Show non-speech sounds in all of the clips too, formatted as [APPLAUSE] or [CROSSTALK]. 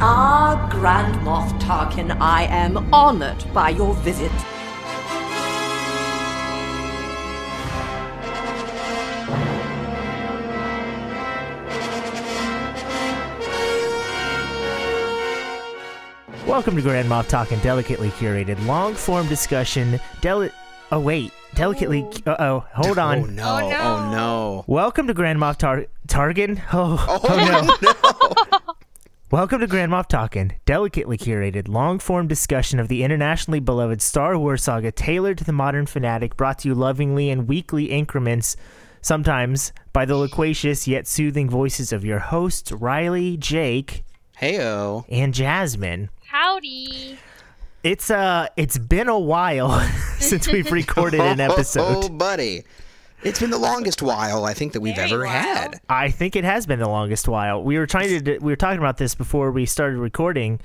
Ah, Grand Moff Tarkin, I am honored by your visit. Welcome to Grand Moff Talking, delicately curated, long form discussion. Deli- oh, wait. Delicately. Uh oh. Hold on. Oh no! Oh, no. Oh no! Welcome to Grand Moff Tar- Targan. Oh, oh, no. [LAUGHS] Welcome to Grand Moff Talking, delicately curated, long form discussion of the internationally beloved Star Wars saga tailored to the modern fanatic, brought to you lovingly in weekly increments, sometimes by the loquacious yet soothing voices of your hosts, Riley, Jake, Heyo! and Jasmine. Howdy. It's uh it's been a while [LAUGHS] since we've recorded an episode. [LAUGHS] Oh, episode. buddy, it's been the longest while I think that we've Very ever while. had. I think it has been the longest while. We were trying to we were talking about this before we started recording.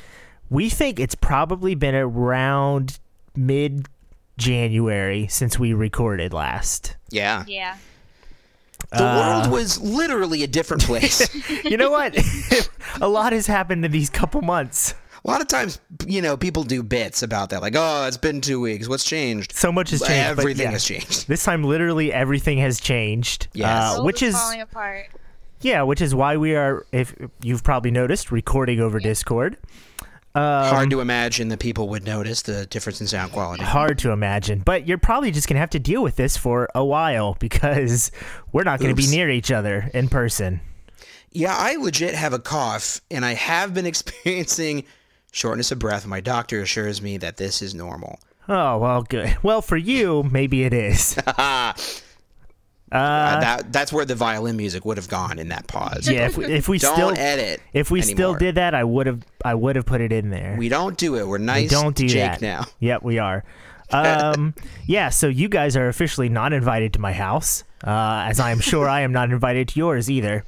We think it's probably been around mid January since we recorded last. Yeah, Yeah. the Uh, world was literally a different [LAUGHS] place. You know what? [LAUGHS] a lot has happened in these couple months. A lot of times, you know, people do bits about that, like, "Oh, it's been two weeks. What's changed?" So much has changed. Everything yeah. has changed. This time, literally everything has changed. Yes. uh, which is falling apart. yeah, which is why we are, if you've probably noticed, recording over Discord. Hard to imagine that people would notice the difference in sound quality. hard to imagine. But you're probably just gonna have to deal with this for a while [LAUGHS] because we're not gonna be near each other in person. Yeah, I legit have a cough, and I have been [LAUGHS] experiencing shortness of breath. My doctor assures me that this is normal. Oh well, good. Well, for you, maybe it is. [LAUGHS] Uh, that that's where the violin music would have gone in that pause. yeah, if we, if we [LAUGHS] Don't still edit. if we still did that, I would have I would have put it in there. we don't do it. We're nice. We don't do Jake that now. [LAUGHS] Yep, we are. Um, yeah, so you guys are officially not invited to my house, uh, as I am sure I am not invited to yours either.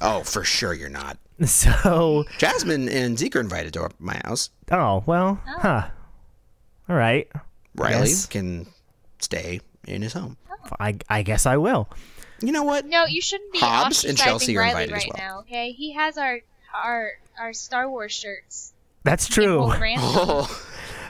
Oh, for sure you're not. [LAUGHS] So, Jasmine and Zeke are invited to my house. oh well, huh? All right, Riley can stay in his home. I I guess I will. You know what? No, you shouldn't be Hobbs and ostracizing Chelsea are Riley invited as well. now. Okay, he has our our our Star Wars shirts. That's true. [LAUGHS] Oh,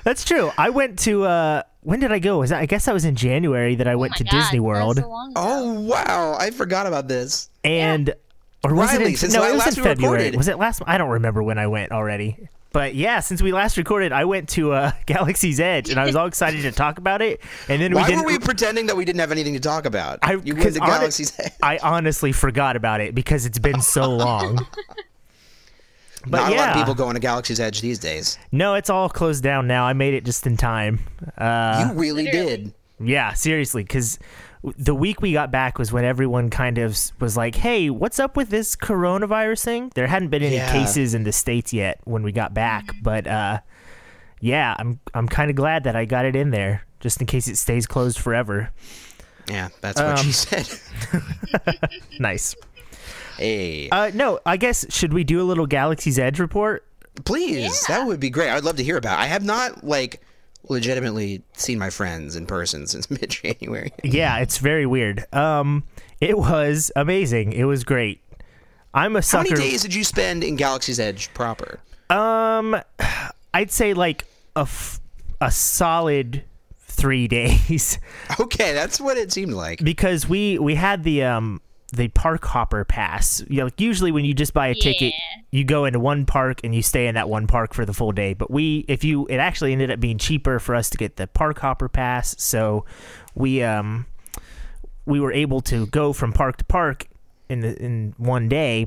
That's true. I went to uh when did I go? Was that, I guess that was in January that I went oh to God, Disney that was World. so long ago. oh wow! I forgot about this. and or was Riley, it in, since no, it was last in February. recorded. Was it last I don't remember when I went already. But yeah, since we last recorded, I went to uh, [LAUGHS] Galaxy's Edge and I was all excited to talk about it. And then we Why didn't were we pretending that we didn't have anything to talk about? I you went 'cause to hone- Galaxy's Edge. I honestly forgot about it because it's been so long. [LAUGHS] But Not a lot of people going to Galaxy's Edge these days. No, it's all closed down now. I made it just in time. Uh, you really literally. did. Yeah, seriously, because the week we got back was when everyone kind of was like, "Hey, what's up with this coronavirus thing?" There hadn't been any Yeah. cases in the states yet when we got back, but uh, yeah, I'm I'm kind of glad that I got it in there just in case it stays closed forever. Yeah, that's what Um, she said. [LAUGHS] Nice. hey, Uh, no, I guess should we do a little Galaxy's Edge report? please, that would be great. I'd love to hear about. it. I have not like legitimately seen my friends in person since [LAUGHS] mid-January. Yeah, it's very weird. Um, it was amazing. It was great. I'm a sucker. How many days did you spend in Galaxy's Edge proper? Um, [SIGHS] I'd say like a f- a solid three [LAUGHS] days Okay, that's what it seemed like. because we we had the um the park hopper pass. You know, like usually when you just buy a ticket, you go into one park and you stay in that one park for the full day. But we, if you, it actually ended up being cheaper for us to get the park hopper pass. So we um we were able to go from park to park in the in one day.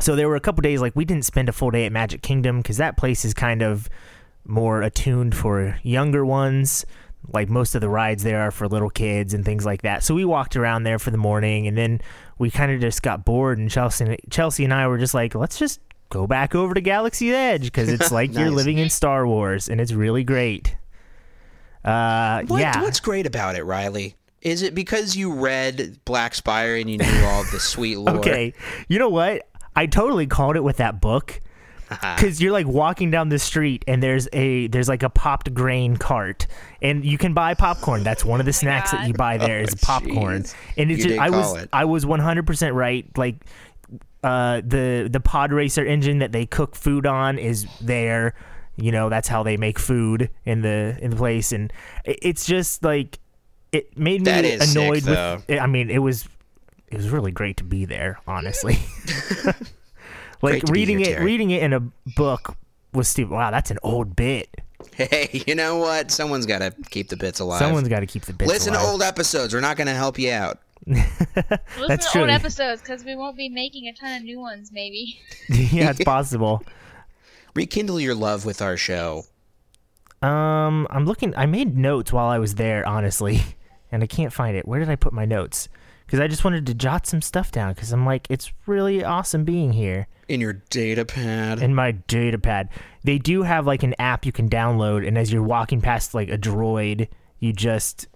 So there were a couple days like we didn't spend a full day at Magic Kingdom because that place is kind of more attuned for younger ones. Like most of the rides there are for little kids and things like that. So we walked around there for the morning, and then we kind of just got bored. And Chelsea, Chelsea and I were just like, let's just go back over to Galaxy's Edge because it's [LAUGHS] like you're living in Star Wars, and it's really great. Uh, What, yeah. What's great about it, Riley? Is it because you read Black Spire and you knew all the sweet [LAUGHS] lore? Okay, you know what? I totally called it with that book [LAUGHS] because you're like walking down the street and there's a there's like a popped grain cart and you can buy popcorn. That's one of the snacks that you buy there is Oh, popcorn. jeez. And it's just, I was it. I was 100 percent right. Like Uh, the the pod racer engine that they cook food on is there. You know that's how they make food in the in the place, and it's just like it made me is sick, annoyed with. I mean, it was it was really great to be there, honestly. [LAUGHS] like Great reading here, it Terry. reading it in a book was stupid. Wow, that's an old bit. Hey, you know what? Someone's got to keep the bits alive. Someone's got to keep the bits Listen to old episodes. We're not going to help you out. Listen [LAUGHS] That's to true. old episodes because we won't be making a ton of new ones, maybe. [LAUGHS] [LAUGHS] yeah, it's possible. Rekindle your love with our show. Um, I'm looking. I made notes while I was there, honestly, and I can't find it. Where did I put my notes? Because I just wanted to jot some stuff down. Because I'm like, it's really awesome being here. In your data pad. In my data pad, they do have like an app you can download, and as you're walking past like a droid, you just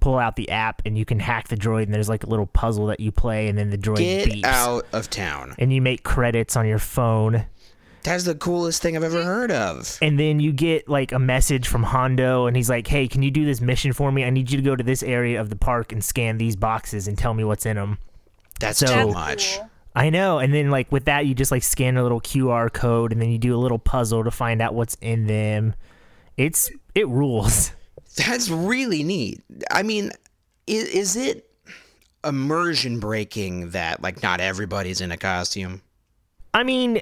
pull out the app and you can hack the droid, and there's like a little puzzle that you play, and then the droid Get beeps, out of town. and you make credits on your phone. That's the coolest thing I've ever heard of. and then you get like a message from Hondo, and he's like, "Hey, can you do this mission for me? I need you to go to this area of the park and scan these boxes and tell me what's in them." That's So- too much. cool. I know, and then like with that, you just like scan a little QR code, and then you do a little puzzle to find out what's in them. It's it rules. [LAUGHS] That's really neat. I mean, is, is it immersion breaking that like not everybody's in a costume? I mean,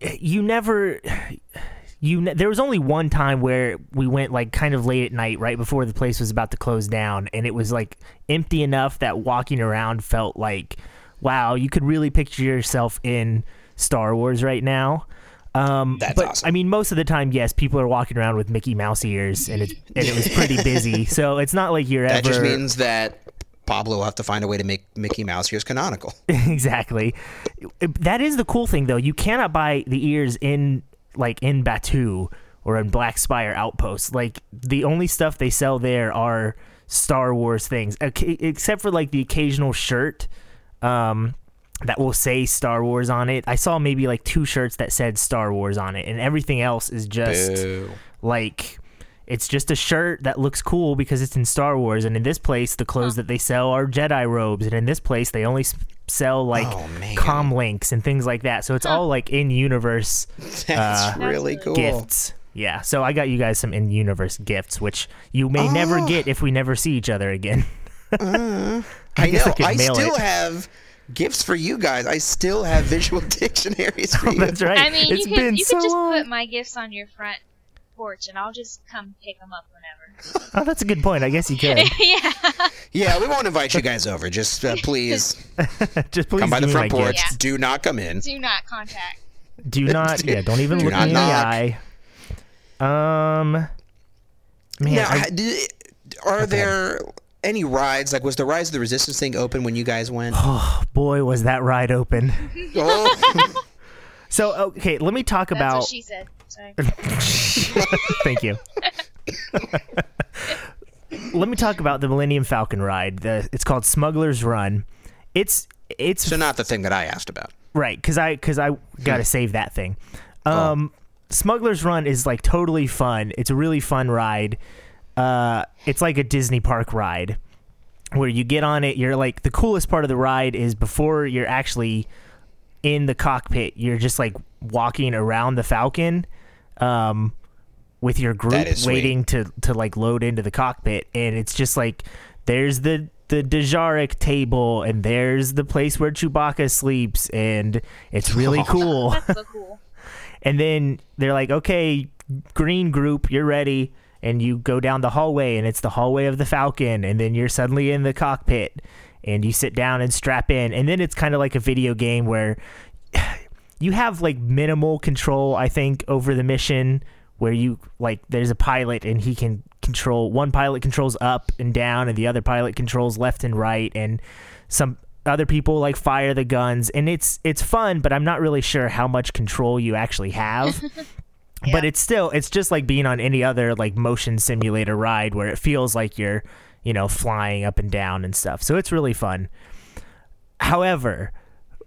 you never. You ne- there was only one time where we went like kind of late at night, right before the place was about to close down, and it was like empty enough that walking around felt like, wow, you could really picture yourself in Star Wars right now. Um, That's but awesome. I mean, most of the time, yes, people are walking around with Mickey Mouse ears, and it and it was pretty [LAUGHS] busy. So it's not like you're That ever That just means that Pablo will have to find a way to make Mickey Mouse ears canonical. [LAUGHS] exactly. That is the cool thing, though. You cannot buy the ears in like in Batuu or in Black Spire Outpost. Like the only stuff they sell there are Star Wars things, except for like the occasional shirt um, that will say Star Wars on it. I saw maybe like two shirts that said Star Wars on it, and everything else is just Boo. like it's just a shirt that looks cool because it's in Star Wars. And in this place, the clothes that they sell are Jedi robes, and in this place, they only sell like Oh, com links and things like that. So it's all like in universe [LAUGHS] That's really cool. gifts. Yeah, so I got you guys some in universe gifts, which you may never Oh. get if we never see each other again. [LAUGHS] I, guess I know. could I, mail still it. have gifts for you guys. I still have visual [LAUGHS] dictionaries for you. That's right. I mean, It's you been could you so could just long. put my gifts on your front porch, and I'll just come pick them up whenever. [LAUGHS] Oh, that's a good point. I guess you could. [LAUGHS] yeah. Yeah, we won't invite you guys over. Just uh, please Just please come by the front porch. Yeah. Do not come in. Do not contact. Do not. Yeah, don't even Do look not me in the eye. Um, man, now, I- ha- did, are there any rides? Like, was the Rise of the Resistance thing open when you guys went? Oh [SIGHS] boy, was that ride open. [LAUGHS] oh, So okay, let me talk That's about. what she said. Sorry. [LAUGHS] Thank you. [LAUGHS] let me talk about the Millennium Falcon ride. The it's called Smuggler's Run. It's it's so not the thing that I asked about. right because I because I got to save that thing. Um, Smuggler's Run is like totally fun. It's a really fun ride. Uh, it's like a Disney park ride where you get on it. You're like the coolest part of the ride is before you're actually in the cockpit. You're just like walking around the Falcon. Um, with your group That is sweet. waiting to to like load into the cockpit and it's just like there's the the Dejarik table and there's the place where Chewbacca sleeps and it's really [LAUGHS] cool. That's so cool. [LAUGHS] and then they're like, "Okay, green group, you're ready." And you go down the hallway and it's the hallway of the Falcon and then you're suddenly in the cockpit and you sit down and strap in and then it's kind of like a video game where [SIGHS] you have like minimal control I think over the mission where you like there's a pilot and he can control one pilot controls up and down and the other pilot controls left and right and some other people like fire the guns and it's it's fun but I'm not really sure how much control you actually have [LAUGHS] but it's still it's just like being on any other like motion simulator ride where it feels like you're you know flying up and down and stuff. So it's really fun. However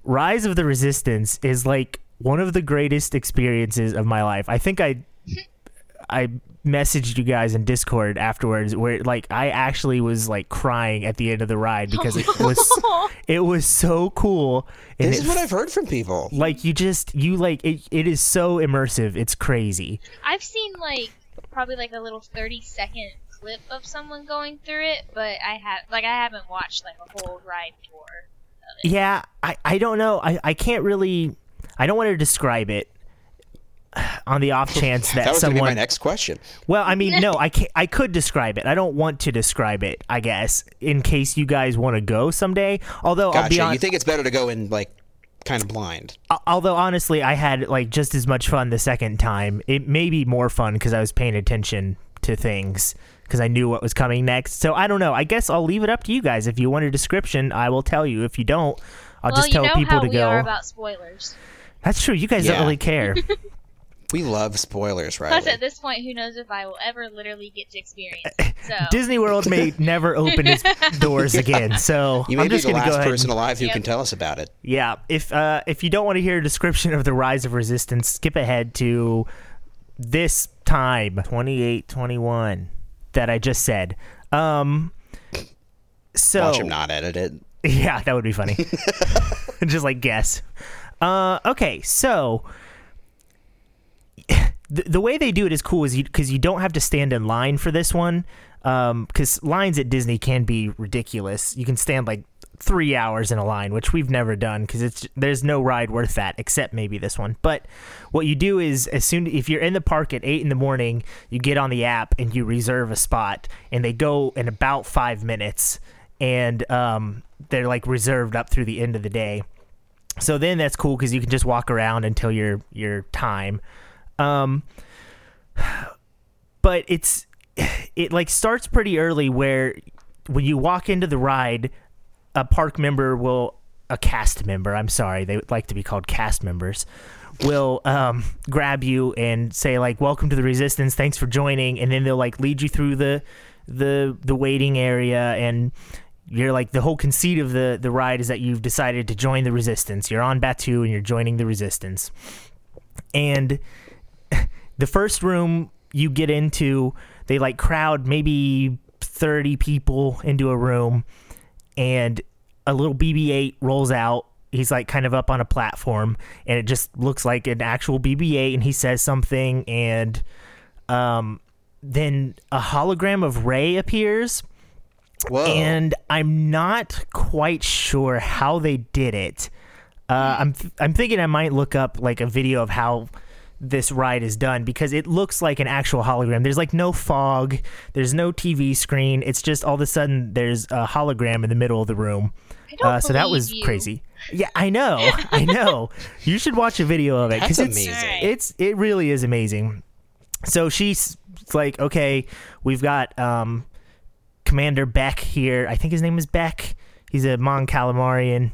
rise of the resistance is like one of the greatest experiences of my life. I think i [LAUGHS] I messaged you guys in Discord afterwards where like I actually was like crying at the end of the ride because it was [LAUGHS] it was so cool and This it is what I've heard from people. like you just you like it, it is so immersive it's crazy I've seen like probably like a little thirty second clip of someone going through it, but I have like I haven't watched like a whole ride tour. yeah i i don't know i i can't really i don't want to describe it on the off chance [LAUGHS] that, That was going to be someone my next question. well i mean no i [LAUGHS] can't i could describe it. I don't want to describe it i guess in case you guys want to go someday. Although i'll be on You think it's better to go in like kind of blind? Although honestly i had like just as much fun the second time. It may be more fun because i was paying attention to things because i knew what was coming next. So i don't know. I guess i'll leave it up to you guys. If you want a description i will tell you. If you don't i'll well, just tell you know people how to we go. are about spoilers. that's true. You guys don't really care [LAUGHS] We love spoilers, right? Plus, at this point, who knows if I will ever literally get to experience. it. So disney world may [LAUGHS] never open its doors [LAUGHS] again so You may i'm be just the gonna go last person and- alive who Yep. can tell us about it. yeah if uh if you don't want to hear a description of the rise of resistance skip ahead to this time 28 21 that i just said um so Watch him not edit it. [LAUGHS] yeah that would be funny just like guess uh okay so the, the way they do it is cool is because you, don't have to stand in line for this one because lines at disney can be ridiculous. You can stand like three hours in a line which we've never done because it's there's no ride worth that except maybe this one. But what you do is as soon if you're in the park at 8 in the morning you get on the app and you reserve a spot and they go in about five minutes and um, they're like reserved up through the end of the day. So then that's cool because you can just walk around until your your time um [SIGHS] but it's [SIGHS] it like starts pretty early where when you walk into the ride a park member will a cast member i'm sorry they would like to be called cast members will um, grab you and say like welcome to the resistance. Thanks for joining. And then they'll like lead you through the the the waiting area and you're like the whole conceit of the the ride is that you've decided to join the resistance. You're on batuu and you're joining the resistance. And the first room you get into they like crowd maybe 30 people into a room and a little bb8 rolls out he's like kind of up on a platform and it just looks like an actual bb8 and he says something and um then a hologram of Rey appears Whoa. and I'm not quite sure how they did it. Uh, I'm I'm thinking I might look up like a video of how this ride is done because it looks like an actual hologram. There's like no fog, there's no TV screen. It's just all of a sudden there's a hologram in the middle of the room. Uh, so that was you. crazy. Yeah, I know, I know. [LAUGHS] You should watch a video of it because That's it's amazing. it's it really is amazing. So she's like, okay, we've got um, Commander Beck here. I think his name is Beck. He's a Mon Calamarian,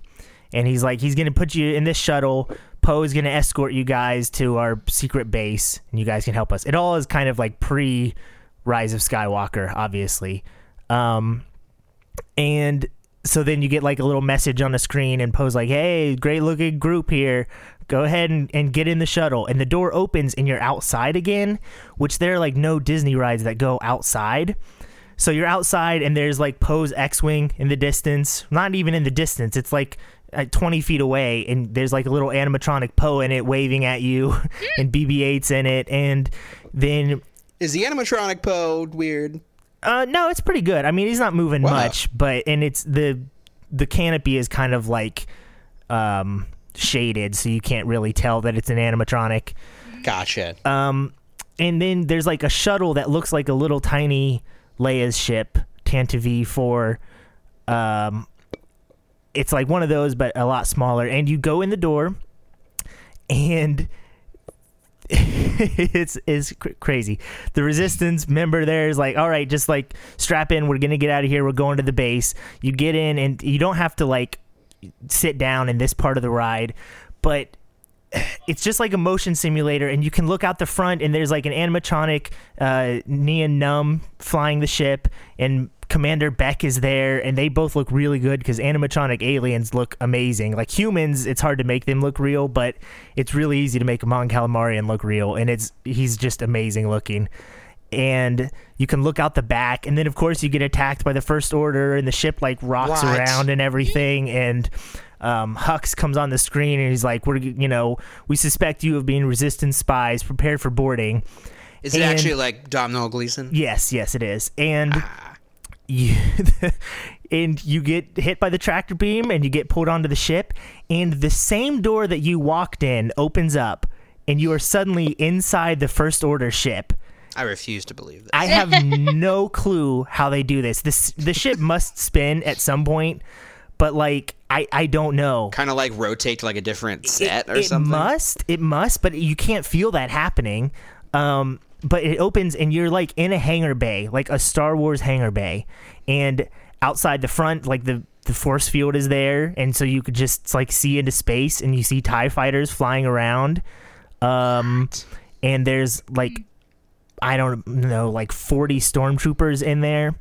and he's like, he's gonna put you in this shuttle. Poe is gonna escort you guys to our secret base, and you guys can help us. It all is kind of like pre Rise of Skywalker, obviously. Um, and so then you get like a little message on the screen, and Poe's like, "Hey, great looking group here. Go ahead and, and get in the shuttle." And the door opens, and you're outside again, which there are like no Disney rides that go outside. So you're outside, and there's like Poe's X-wing in the distance. Not even in the distance; it's like at 20 feet away, and there's like a little animatronic Poe in it, waving at you, [LAUGHS] and BB-8's in it, and then Is the animatronic Poe weird? uh, no, it's pretty good. I mean, he's not moving Wow. much, but and it's the the canopy is kind of like um shaded, so you can't really tell that it's an animatronic. Gotcha. Um, and then there's like a shuttle that looks like a little tiny Leia's ship, Tantive four. Um, it's like one of those, but a lot smaller. And you go in the door, and [LAUGHS] it's is cr- crazy. The resistance member there is like, all right, just like strap in. We're gonna get out of here. We're going to the base. You get in, and you don't have to like sit down in this part of the ride, but [SIGHS] it's just like a motion simulator and you can look out the front and there's like an animatronic uh Nien Nunb flying the ship and Commander Beck is there, and they both look really good because animatronic aliens look amazing. Like humans, it's hard to make them look real, but it's really easy to make a Mon Calamarian look real, and it's he's just amazing looking. And you can look out the back, and then of course you get attacked by the First Order, and the ship like rocks What? around and everything, and um, Hux comes on the screen and he's like, "We're you know we suspect you of being resistance spies. Prepared for boarding." Is it And- actually like Domhnall Gleeson? Yes, yes, it is. And you [LAUGHS] and you get hit by the tractor beam and you get pulled onto the ship and the same door that you walked in opens up and you are suddenly inside the first order ship. I refuse to believe that. I have [LAUGHS] no clue how they do this. This the ship must spin at some point, but like I I don't know. kind of like rotate to like a different set it, or it something. must it must but you can't feel that happening um but it opens and you're like in a hangar bay like a star wars hangar bay and outside the front like the the force field is there and so you could just like see into space and you see tie fighters flying around um and there's like i don't know like 40 stormtroopers in there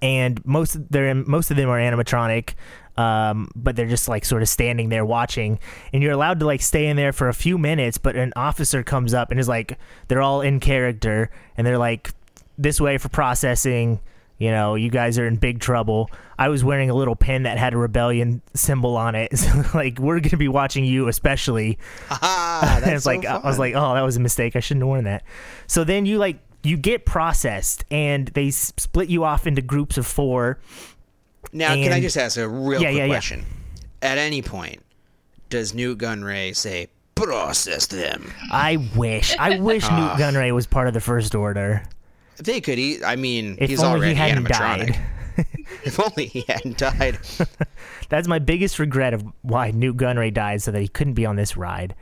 and most of they're most of them are animatronic um, but they're just like sort of standing there watching and you're allowed to like stay in there for a few minutes but an officer comes up and is like they're all in character and they're like this way for processing you know you guys are in big trouble i was wearing a little pin that had a rebellion symbol on it [LAUGHS] so like we're gonna be watching you especially [LAUGHS] [LAUGHS] Ah, it's so like I was like, oh, that was a mistake. I shouldn't have worn that. So then you like you get processed, and they split you off into groups of four. Now, can I just ask a real Yeah, quick yeah, yeah. question? At any point, does Nute Gunray say process them? I wish, I wish Ah. Nute Gunray was part of the First Order. They could eat. I mean, If he's already he hadn't animatronic. died. [LAUGHS] if only he hadn't died. [LAUGHS] That's my biggest regret of why Nute Gunray died, so that he couldn't be on this ride.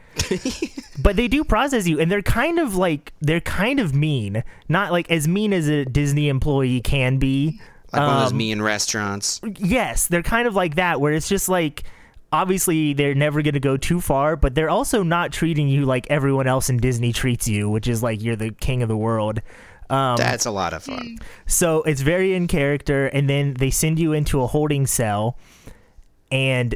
[LAUGHS] but they do process you, and they're kind of like they're kind of mean, not like as mean as a Disney employee can be. Like one of those Um, mean restaurants. yes, they're kind of like that, where it's just like obviously they're never going to go too far, but they're also not treating you like everyone else in Disney treats you, which is like you're the king of the world. Um, That's a lot of fun. so it's very in character, and then they send you into a holding cell, and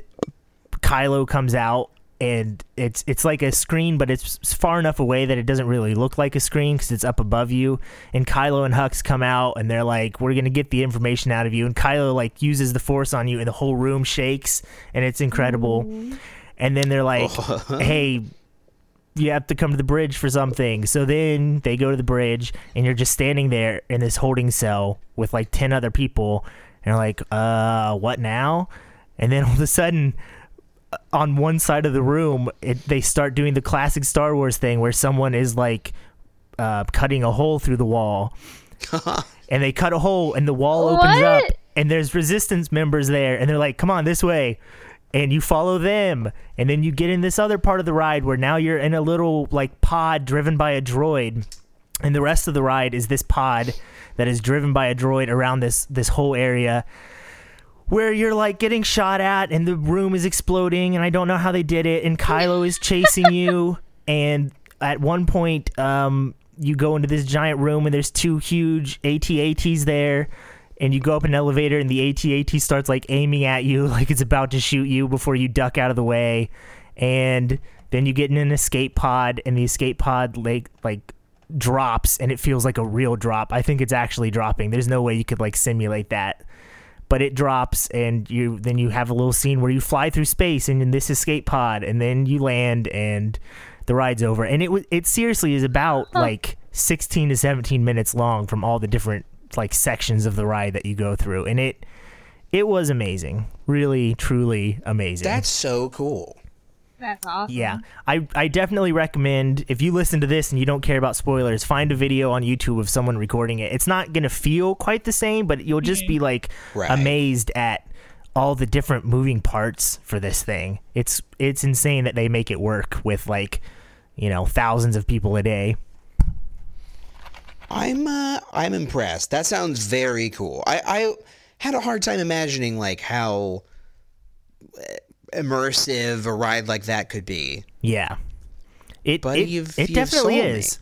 Kylo comes out, and it's it's like a screen, but it's far enough away that it doesn't really look like a screen because it's up above you. And Kylo and Hux come out, and they're like, "We're gonna get the information out of you." And Kylo like uses the Force on you, and the whole room shakes, and it's incredible. And then they're like, [LAUGHS] "Hey." you have to come to the bridge for something. So then they go to the bridge, and you're just standing there in this holding cell with like 10 other people. And you're like, uh, what now? And then all of a sudden, on one side of the room, it, they start doing the classic Star Wars thing where someone is like uh, cutting a hole through the wall. [LAUGHS] and they cut a hole, and the wall opens up, and there's resistance members there, and they're like, come on, this way. And you follow them and then you get in this other part of the ride where now you're in a little like pod driven by a droid and the rest of the ride is this pod that is driven by a droid around this this whole area where you're like getting shot at and the room is exploding and I don't know how they did it and Kylo is chasing you [LAUGHS] and at one point um you go into this giant room and there's two huge AT-ATs there and you go up an elevator and the AT-AT starts like aiming at you [LAUGHS] like it's about to shoot you before you duck out of the way and then you get in an escape pod and the escape pod like like drops and it feels like a real drop. I think it's actually dropping. There's no way you could like simulate that. But it drops and you then you have a little scene where you fly through space and in this escape pod and then you land and the ride's over. And it was it seriously is about like 16 to 17 minutes long from all the different like sections of the ride that you go through and it it was amazing. Really truly amazing. That's so cool. That's awesome. Yeah, I, I definitely recommend if you listen to this and you don't care about spoilers, find a video on YouTube of someone recording it. It's not gonna feel quite the same, but you'll just be like Right. amazed at all the different moving parts for this thing. It's it's insane that they make it work with like you know thousands of people a day. I'm uh, I'm impressed. That sounds very cool. I, I had a hard time imagining like how immersive a ride like that could be. Yeah, it But it, you've- it you've definitely is.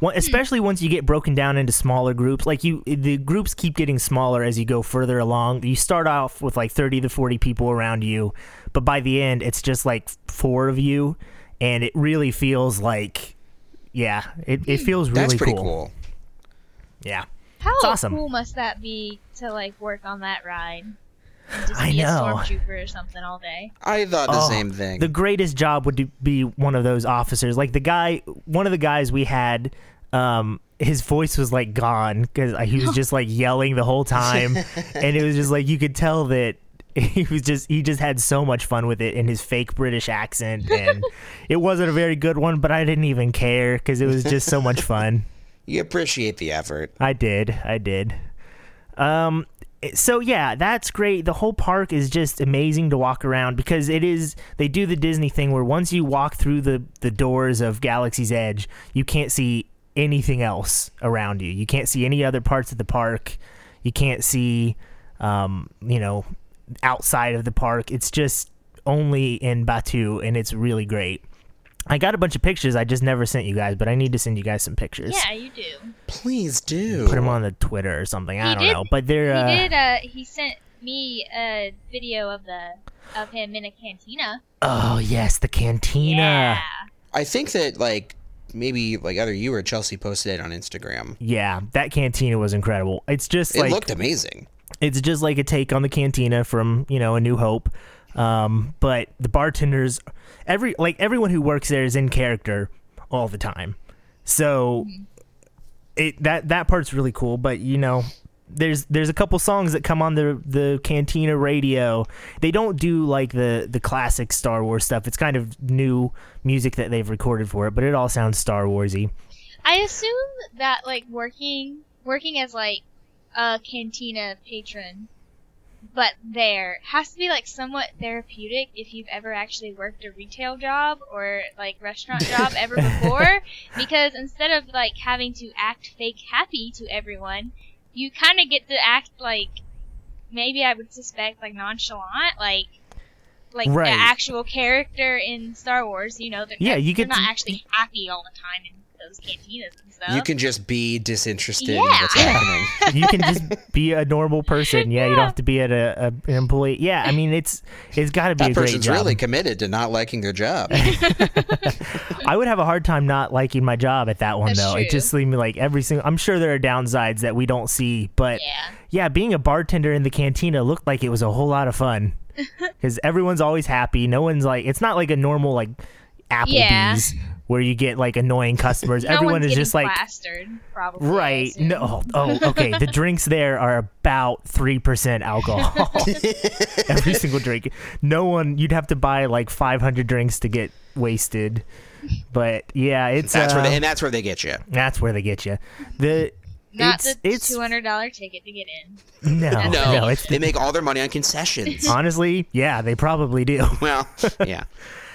One- especially once you get broken down into smaller groups. Like you, the groups keep getting smaller as you go further along. You start off with like thirty to forty people around you, but by the end, it's just like four of you, and it really feels like, yeah, it, it hmm. feels really That's pretty cool. cool. Yeah, How awesome. cool must that be to like work on that ride? And just I be know. a stormtrooper or something all day. I thought the Oh, same thing. The greatest job would be one of those officers. Like the guy, one of the guys we had, um, his voice was like gone because he was [LAUGHS] just like yelling the whole time, [LAUGHS] and it was just like you could tell that [LAUGHS] he was just he just had so much fun with it in his fake British accent, and it wasn't a very good one, but I didn't even care because it was just so much fun. you appreciate the effort. I did. I did. Um so yeah, that's great. The whole park is just amazing to walk around because it is they do the Disney thing where once you walk through the the doors of Galaxy's Edge, you can't see anything else around you. You can't see any other parts of the park. You can't see um, you know, outside of the park. It's just only in Batuu and it's really great. I got a bunch of pictures I just never sent you guys, but I need to send you guys some pictures Yeah, you do. Please do. put them on the Twitter or something. I He don't did- know, but they're uh, he did. Uh, he sent me a video of the of him in a cantina. oh yes, the cantina. Yeah. I think that like maybe like either you or Chelsea posted it on Instagram. Yeah, that cantina was incredible. It's just It like looked amazing. it's just like a take on the cantina from you know A New Hope. Um, but the bartenders, every like everyone who works there is in character all the time. So it that that part's really cool. But you know, there's there's a couple songs that come on the the cantina radio. They don't do like the the classic Star Wars stuff. It's kind of new music that they've recorded for it, but it all sounds Star Warsy. I assume that like working working as like a cantina patron, but there has to be like somewhat therapeutic if you've ever actually worked a retail job or like restaurant job [LAUGHS] ever before, because instead of like having to act fake happy to everyone, you kind of get to act like maybe I would suspect like nonchalant, like like Right. the actual character in Star Wars. You know, they're, Yeah, you they're get not to- actually happy all the time in those cantinas and stuff. You can just be disinterested in Yeah. what's happening. [LAUGHS] you can just be a normal person. Yeah, you don't have to be at a, a an employee. Yeah, I mean it's it's got to be That a great person's job. really committed to not liking their job. [LAUGHS] I would have a hard time not liking my job at that one That's though. It true. just seemed like every single. I'm sure there are downsides that we don't see, but Yeah. yeah, being a bartender in the cantina looked like it was a whole lot of fun [LAUGHS] because everyone's always happy. No one's like it's not like a normal like Applebee's Yeah. Where you get like annoying customers. [LAUGHS] No Everyone one's is just like plastered, probably. I Right. No. Oh, okay. The [LAUGHS] drinks there are about 3% alcohol. [LAUGHS] Every single drink. No one, you'd have to buy like 500 drinks to get wasted. But yeah, it's That's uh, where they, and that's where they get you. that's where they get you. The Not it's the two hundred dollar ticket to get in. no, No, no, it's they make all their money on concessions. honestly, yeah, they probably do. well, yeah.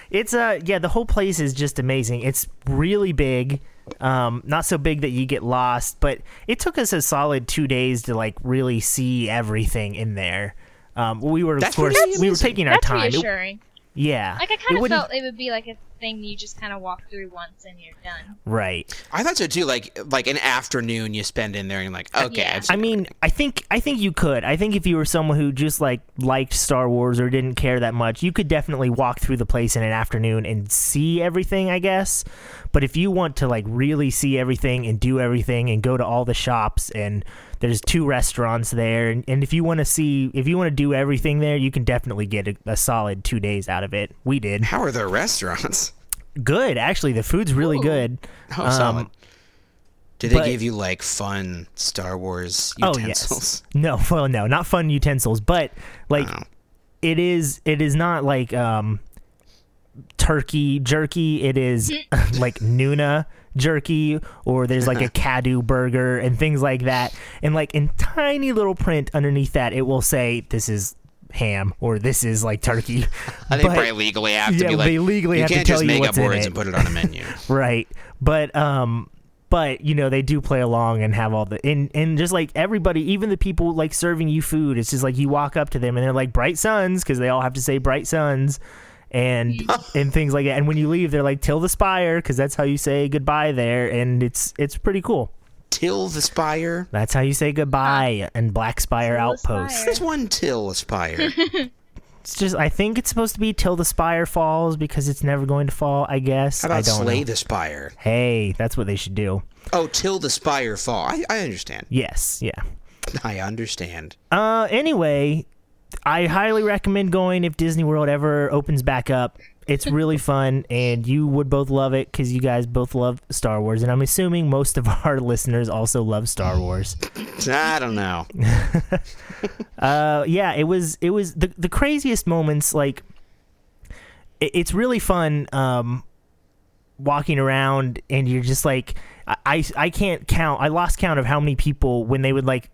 It's uh yeah, the whole place is just amazing. It's really big. Um, not so big that you get lost, but it took us a solid two days to like really see everything in there. Um, we were That's of course pretty we were taking our That's time. It- reassuring. yeah, Like I It kind of wouldn't- felt it would be like a thing you just kind of walk through once and you're done. right. I thought so too. Like like an afternoon you spend in there and you're like, okay, Yeah. I've seen I mean, I think I think you could. I think if you were someone who just like liked Star Wars or didn't care that much, you could definitely walk through the place in an afternoon and see everything, I guess. But if you want to like really see everything and do everything and go to all the shops and there's two restaurants there and, and if you want to see if you want to do everything there, you can definitely get a, a solid 2 days out of it. We did. How are their restaurants? Good, actually. The food's really Ooh. good. Oh, Um, solid. Did they but- give you like fun Star Wars Oh utensils? yes. No, [LAUGHS] well, no, not fun utensils, but like Oh. it is. It is not like um, turkey jerky. It is [LAUGHS] like Nuna jerky, or there's like a [LAUGHS] Kaadu burger and things like that. And like in tiny little print underneath that, it will say this is ham or this is like turkey. [LAUGHS] I think But- probably legally have to yeah, be like they legally you have to can't tell just you make what's up words and put it on a menu. right but um but you know they do play along and have all the and and just like everybody even the people like serving you food it's just like you walk up to them and they're like bright suns because they all have to say bright suns and [LAUGHS] and things like that. And when you leave, they're like "Till the Spire" because that's how you say goodbye there, and it's it's pretty cool. Till the Spire. That's how you say goodbye and Black Spire Till Outpost. Spire. There's one Till Spire. [LAUGHS] It's just I think it's supposed to be till the spire falls because it's never going to fall. I guess How I about don't Slay know. the Spire? Hey, that's what they should do. Oh, Till the Spire fall. I, I understand. Yes, yeah. I understand. Uh, anyway, I highly recommend going if Disney World ever opens back up. It's really [LAUGHS] fun, and you would both love it because you guys both love Star Wars, and I'm assuming most of [LAUGHS] our listeners also love Star Wars. I don't know. [LAUGHS] Uh, yeah, it was it was the the craziest moments. Like, it, it's really fun. Um, walking around and you're just like, I I, I can't count. I lost count of how many people when they would like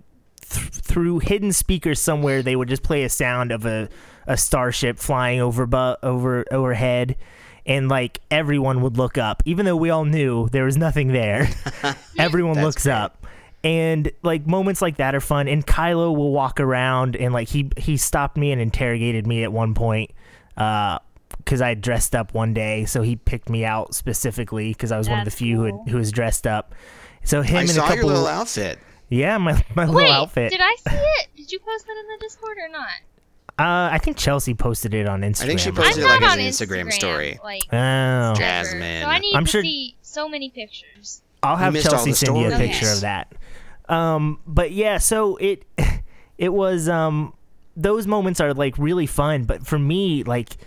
th- through hidden speakers somewhere they would just play a sound of a a starship flying over bu- over overhead. And like everyone would look up, even though we all knew there was nothing there. [LAUGHS] [LAUGHS] everyone looks great. up and like moments like that are fun and kylo will walk around and like he he stopped me and interrogated me at one point uh because i had dressed up one day so he picked me out specifically because i was one of the That's few who, had, who was dressed up so him I and a couple your little outfit. Yeah my, my Wait, little outfit did I see it? Did you post that in the Discord or not? uh i think chelsea posted it on instagram I think she posted I'm it like not as on an Instagram story. Like, oh. Jasmine. So I need I'm to sure- see so many pictures. I'll have Chelsea send you a stories. picture of that. Um, but yeah, so it [LAUGHS] it was um those moments are like really fun, but for me, like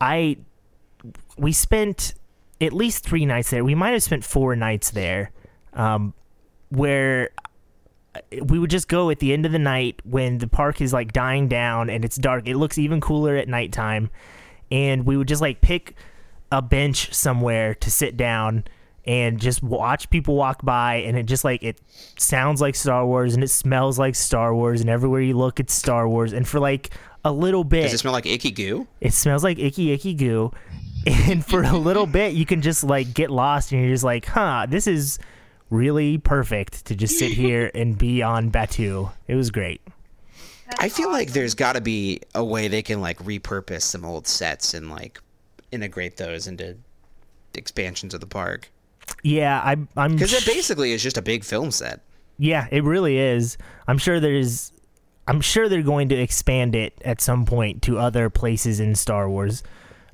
I we spent at least three nights there. We might have spent four nights there, um, where we would just go at the end of the night when the park is like dying down and it's dark. It looks even cooler at nighttime, and we would just like pick a bench somewhere to sit down and just watch people walk by and it just like it sounds like Star Wars and it smells like Star Wars and everywhere you look it's Star Wars and for like a little bit Does it smell like icky goo? it smells like icky icky goo [LAUGHS] and for a little bit you can just like get lost and you're just like huh this is really perfect to just sit [LAUGHS] here and be on Batuu it was great I feel like there's got to be a way they can like repurpose some old sets and like integrate those into expansions of the park yeah I I'm because it basically is just a big film set. Yeah, it really is. I'm sure there's I'm sure they're going to expand it at some point to other places in Star Wars.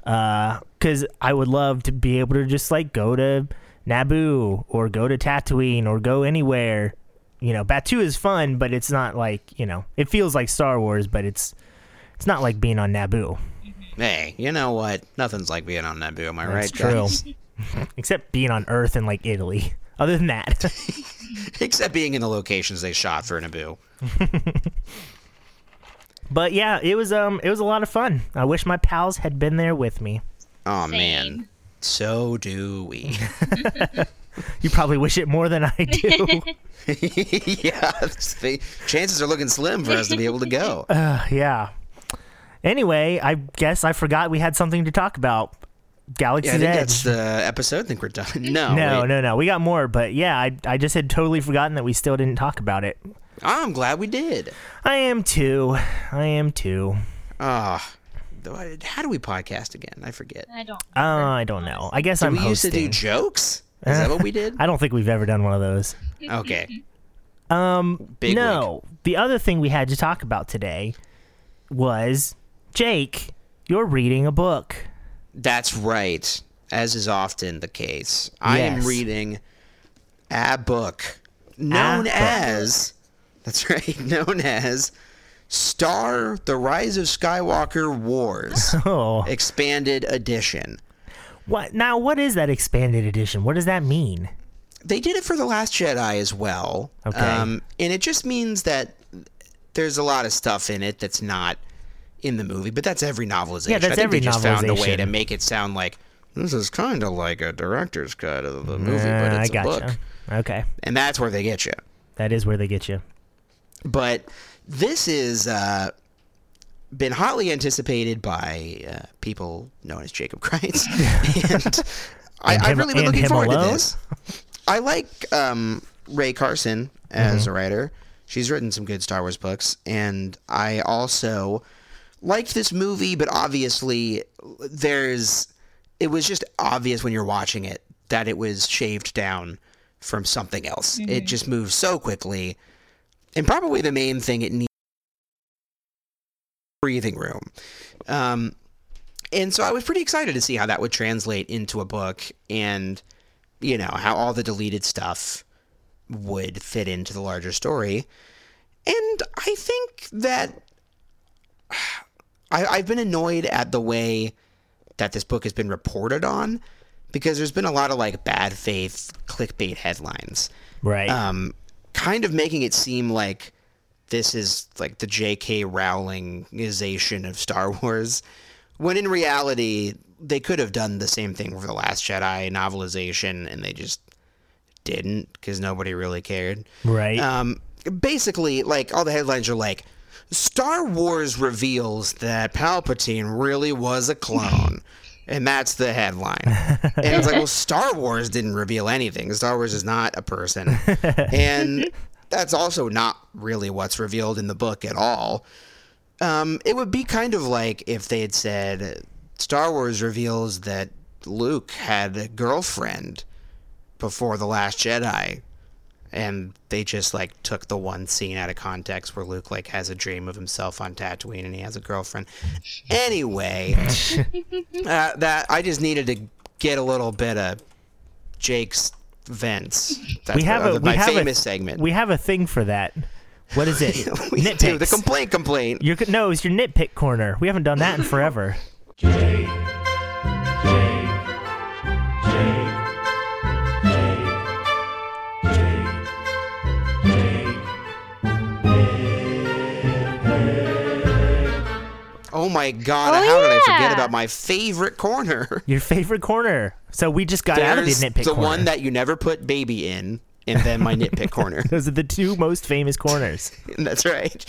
Uh cuz I would love to be able to just like go to Naboo or go to Tatooine or go anywhere. You know, Batuu is fun, but it's not like, you know, it feels like Star Wars, but it's it's not like being on Naboo. Hey, you know what? Nothing's like being on Naboo. Am I That's right? true. guys? [LAUGHS] [LAUGHS] Except being on Earth and like Italy. [LAUGHS] Other than that. Except being in the locations they shot for Naboo. but yeah, it was um it was a lot of fun. I wish my pals had been there with me. Oh Same. man, so do we. [LAUGHS] You probably wish it more than I do. [LAUGHS] yeah, the chances are looking slim for us to be able to go. [LAUGHS] Uh, yeah. Anyway, I guess I forgot we had something to talk about. Galaxy's Yeah, I think Edge. that's the episode. I think we're done. No, no, wait. no, no. We got more, but yeah, I I just had totally forgotten that we still didn't talk about it. I'm glad we did. I am too. I am too. Ah, how do we podcast again? I forget. I don't. Uh, I don't know. I guess Did I'm we used to do jokes? Is that what we did? [LAUGHS] I don't think we've ever done one of those. Okay. [LAUGHS] Um, Big no. The other thing we had to talk about today was Jake. You're reading a book. That's right. As is often the case. I am reading a book known book. as [LAUGHS] That's right, known as Star The Rise of Skywalker Wars [LAUGHS] Oh, Expanded Edition. what now? What is that expanded edition? What does that mean? They did it for The Last Jedi as well. Okay. Um, and it just means that there's a lot of stuff in it that's not in the movie, but that's every novelization. Yeah, that's I think every they just found a way to make it sound like this is kind of like a director's cut of the movie, but Uh, it's I gotcha. a book. Okay, And that's where they get you. that is where they get you. But this is uh, been hotly anticipated by uh, people known as Jacob Kreitz, [LAUGHS] and I, And I've really been looking forward alone? to this. I like um, Rae Carson as Mm-hmm. a writer. She's written some good Star Wars books, and I also liked this movie, but obviously there's it was just obvious when you're watching it that it was shaved down from something else. It just moves so quickly. And probably the main thing it needs breathing room. Um, and so I was pretty excited to see how that would translate into a book and you know how all the deleted stuff would fit into the larger story. And I think that I, I've been annoyed at the way that this book has been reported on because there's been a lot of like bad faith clickbait headlines Right. um, kind of making it seem like this is like the J.K. Rowlingization of Star [LAUGHS] Wars, when in reality they could have done the same thing for the Last Jedi novelization, and they just didn't because nobody really cared. right. Um, basically, like all the headlines are like, Star Wars reveals that Palpatine really was a clone. [LAUGHS] And that's the headline. [LAUGHS] And it's like, well, Star Wars didn't reveal anything. Star Wars is not a person. [LAUGHS] And that's also not really what's revealed in the book at all. Um, it would be kind of like if they had said Star Wars reveals that Luke had a girlfriend before The Last Jedi and they just like took the one scene out of context where Luke like has a dream of himself on Tatooine and he has a girlfriend. Anyway, [LAUGHS] uh, that I just needed to get a little bit of Jake's vents. That's we have the- a my we have famous a, segment. We have a thing for that. What is it? [LAUGHS] we do the Nitpicks. complaint complaint. Your no, it's your nitpick corner. We haven't done that in forever. Oh my god! Oh, how did I forget about my favorite corner? [LAUGHS] Your favorite corner. So we just got out of the There's nitpick the corner. one that you never put baby in, and then my nitpick [LAUGHS] corner. Those are the two most famous corners. [LAUGHS] That's right.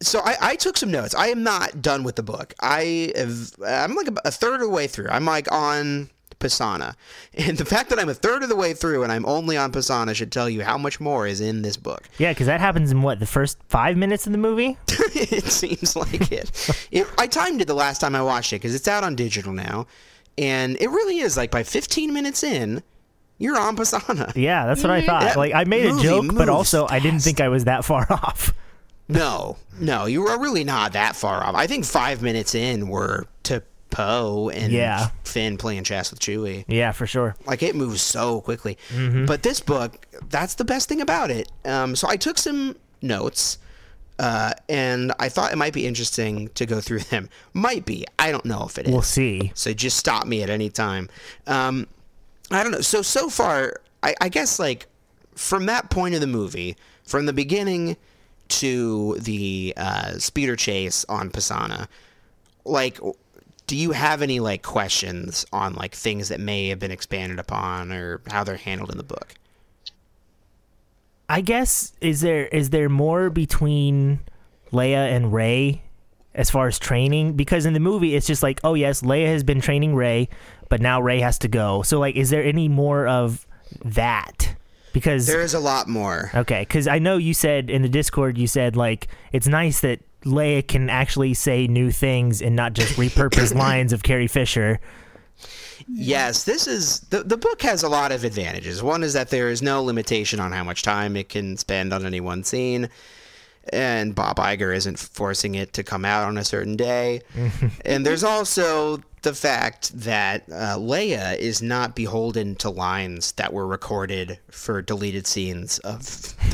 So I, I took some notes. I am not done with the book. I have, I'm like a third of the way through. I'm like on Pasaana, and the fact that I'm a third of the way through and I'm only on Pasaana should tell you how much more is in this book. Yeah, because that happens in what the first five minutes of the movie. [LAUGHS] it seems like it. it. I timed it the last time I watched it because it's out on digital now, and it really is like by 15 minutes in, you're on Pasaana. Yeah, that's what I mm-hmm. thought. That Like I made a joke, but moves also I didn't think I was that far [LAUGHS] off. No, no, you were really not that far off. I think five minutes in were to Poe and Yeah. Finn playing chess with Chewie. Yeah, for sure. Like it moves so quickly. Mm-hmm. But this book, that's the best thing about it. Um, so I took some notes, uh, and I thought it might be interesting to go through them. Might be. I don't know if it is. We'll see. So just stop me at any time. Um, I don't know. So so far, I, I guess like from that point of the movie, from the beginning to the uh, speeder chase on Pasaana, like, do you have any like questions on like things that may have been expanded upon or how they're handled in the book? I guess is there is there more between Leia and Rey as far as training? Because in the movie it's just like, oh yes, Leia has been training Rey, but now Rey has to go. So like, is there any more of that? Because There is a lot more. okay, because I know you said in the Discord you said like it's nice that Leia can actually say new things and not just repurpose [COUGHS] lines of Carrie Fisher. Yes, this is the the book has a lot of advantages. One is that there is no limitation on how much time it can spend on any one scene, and Bob Iger isn't forcing it to come out on a certain day. [LAUGHS] and there's also the fact that uh, Leia is not beholden to lines that were recorded for deleted scenes of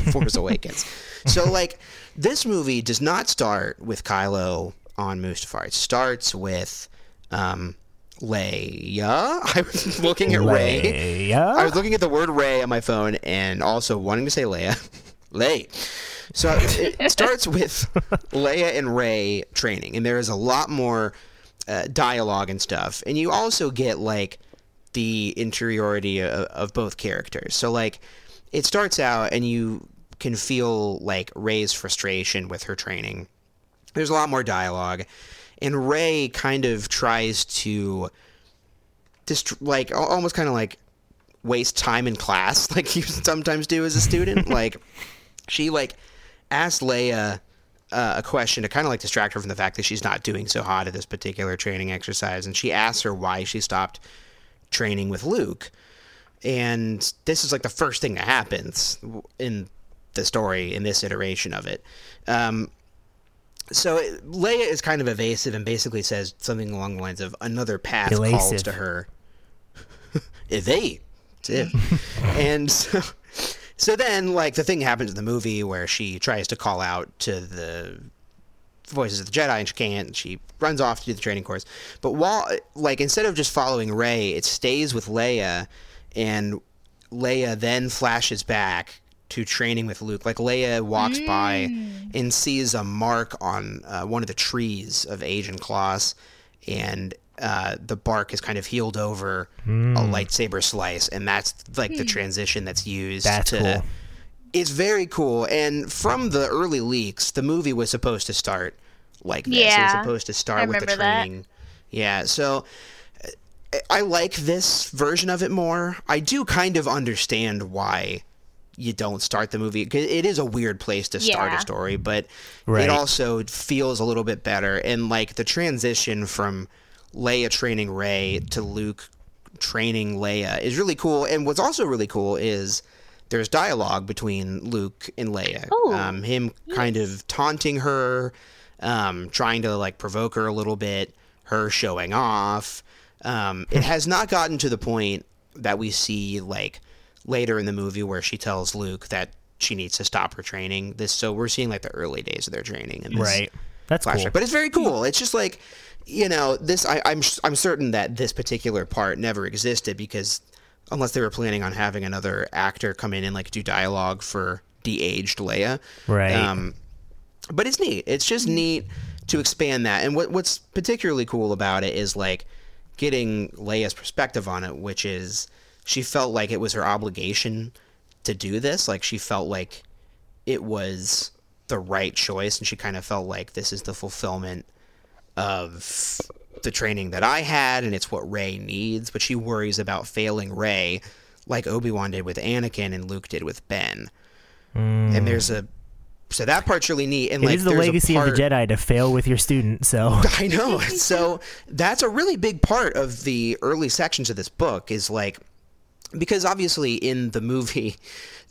The [LAUGHS] Force Awakens. So, like, this movie does not start with Kylo on Mustafar. It starts with um, Leia. [LAUGHS] I was looking at Rey. I was looking at the word Rey on my phone and also wanting to say Leia. [LAUGHS] Lay. So it, [LAUGHS] starts with Leia and Rey training, and there is a lot more uh, dialogue and stuff. And you also get like the interiority of, of both characters. So like it starts out, and you can feel like Rey's frustration with her training. There's a lot more dialogue, and Rey kind of tries to just like almost kind of like waste time in class [LAUGHS] like you sometimes do as a student [LAUGHS] like she like asks Leia uh, a question to kind of like distract her from the fact that she's not doing so hot at this particular training exercise, and she asks her why she stopped training with Luke. And this is like the first thing that happens in the story in this iteration of it. Um, so it, Leia is kind of evasive and basically says something along the lines of another path calls Elasive. to her. [LAUGHS] Evade. That's it. [LAUGHS] And so, so then, like, the thing happens in the movie where she tries to call out to the voices of the Jedi and she can't. She runs off to do the training course. But while, like, instead of just following Rey, it stays with Leia, and Leia then flashes back to training with Luke. Like, Leia walks by and sees a mark on uh, one of the trees of Ajan Kloss, and uh, the bark is kind of healed over a lightsaber slice, and that's like the transition that's used That's to. cool. It's very cool, and from the early leaks, the movie was supposed to start like this. It was Yeah, supposed to start I with the remember that. training. Yeah, so uh, I like this version of it more. I do kind of understand why you don't start the movie 'cause it is a weird place to start Yeah. a story, but Right. it also feels a little bit better. And like the transition from Leia training Rey to Luke training Leia is really cool. And what's also really cool is there's dialogue between Luke and Leia. Oh, um, him kind of taunting her, um, trying to like provoke her a little bit, her showing off. Um, it [LAUGHS] has not gotten to the point that we see like later in the movie where she tells Luke that she needs to stop her training. This so we're seeing like the early days of their training in this Right. That's flashback. cool. But it's very cool. It's just like, you know, this. I, I'm I'm certain that this particular part never existed because unless they were planning on having another actor come in and like do dialogue for de-aged Leia. Right. Um, but it's neat. It's just neat to expand that. And what what's particularly cool about it is like getting Leia's perspective on it, which is she felt like it was her obligation to do this. Like she felt like it was the right choice, and she kind of felt like this is the fulfillment of the training that I had, and it's what Rey needs. But she worries about failing Rey, like Obi Wan did with Anakin and Luke did with Ben. Mm. And there's a so that part's really neat. And It like is the legacy of the Jedi to fail with your student. So [LAUGHS] I know. So that's a really big part of the early sections of this book is like because obviously in the movie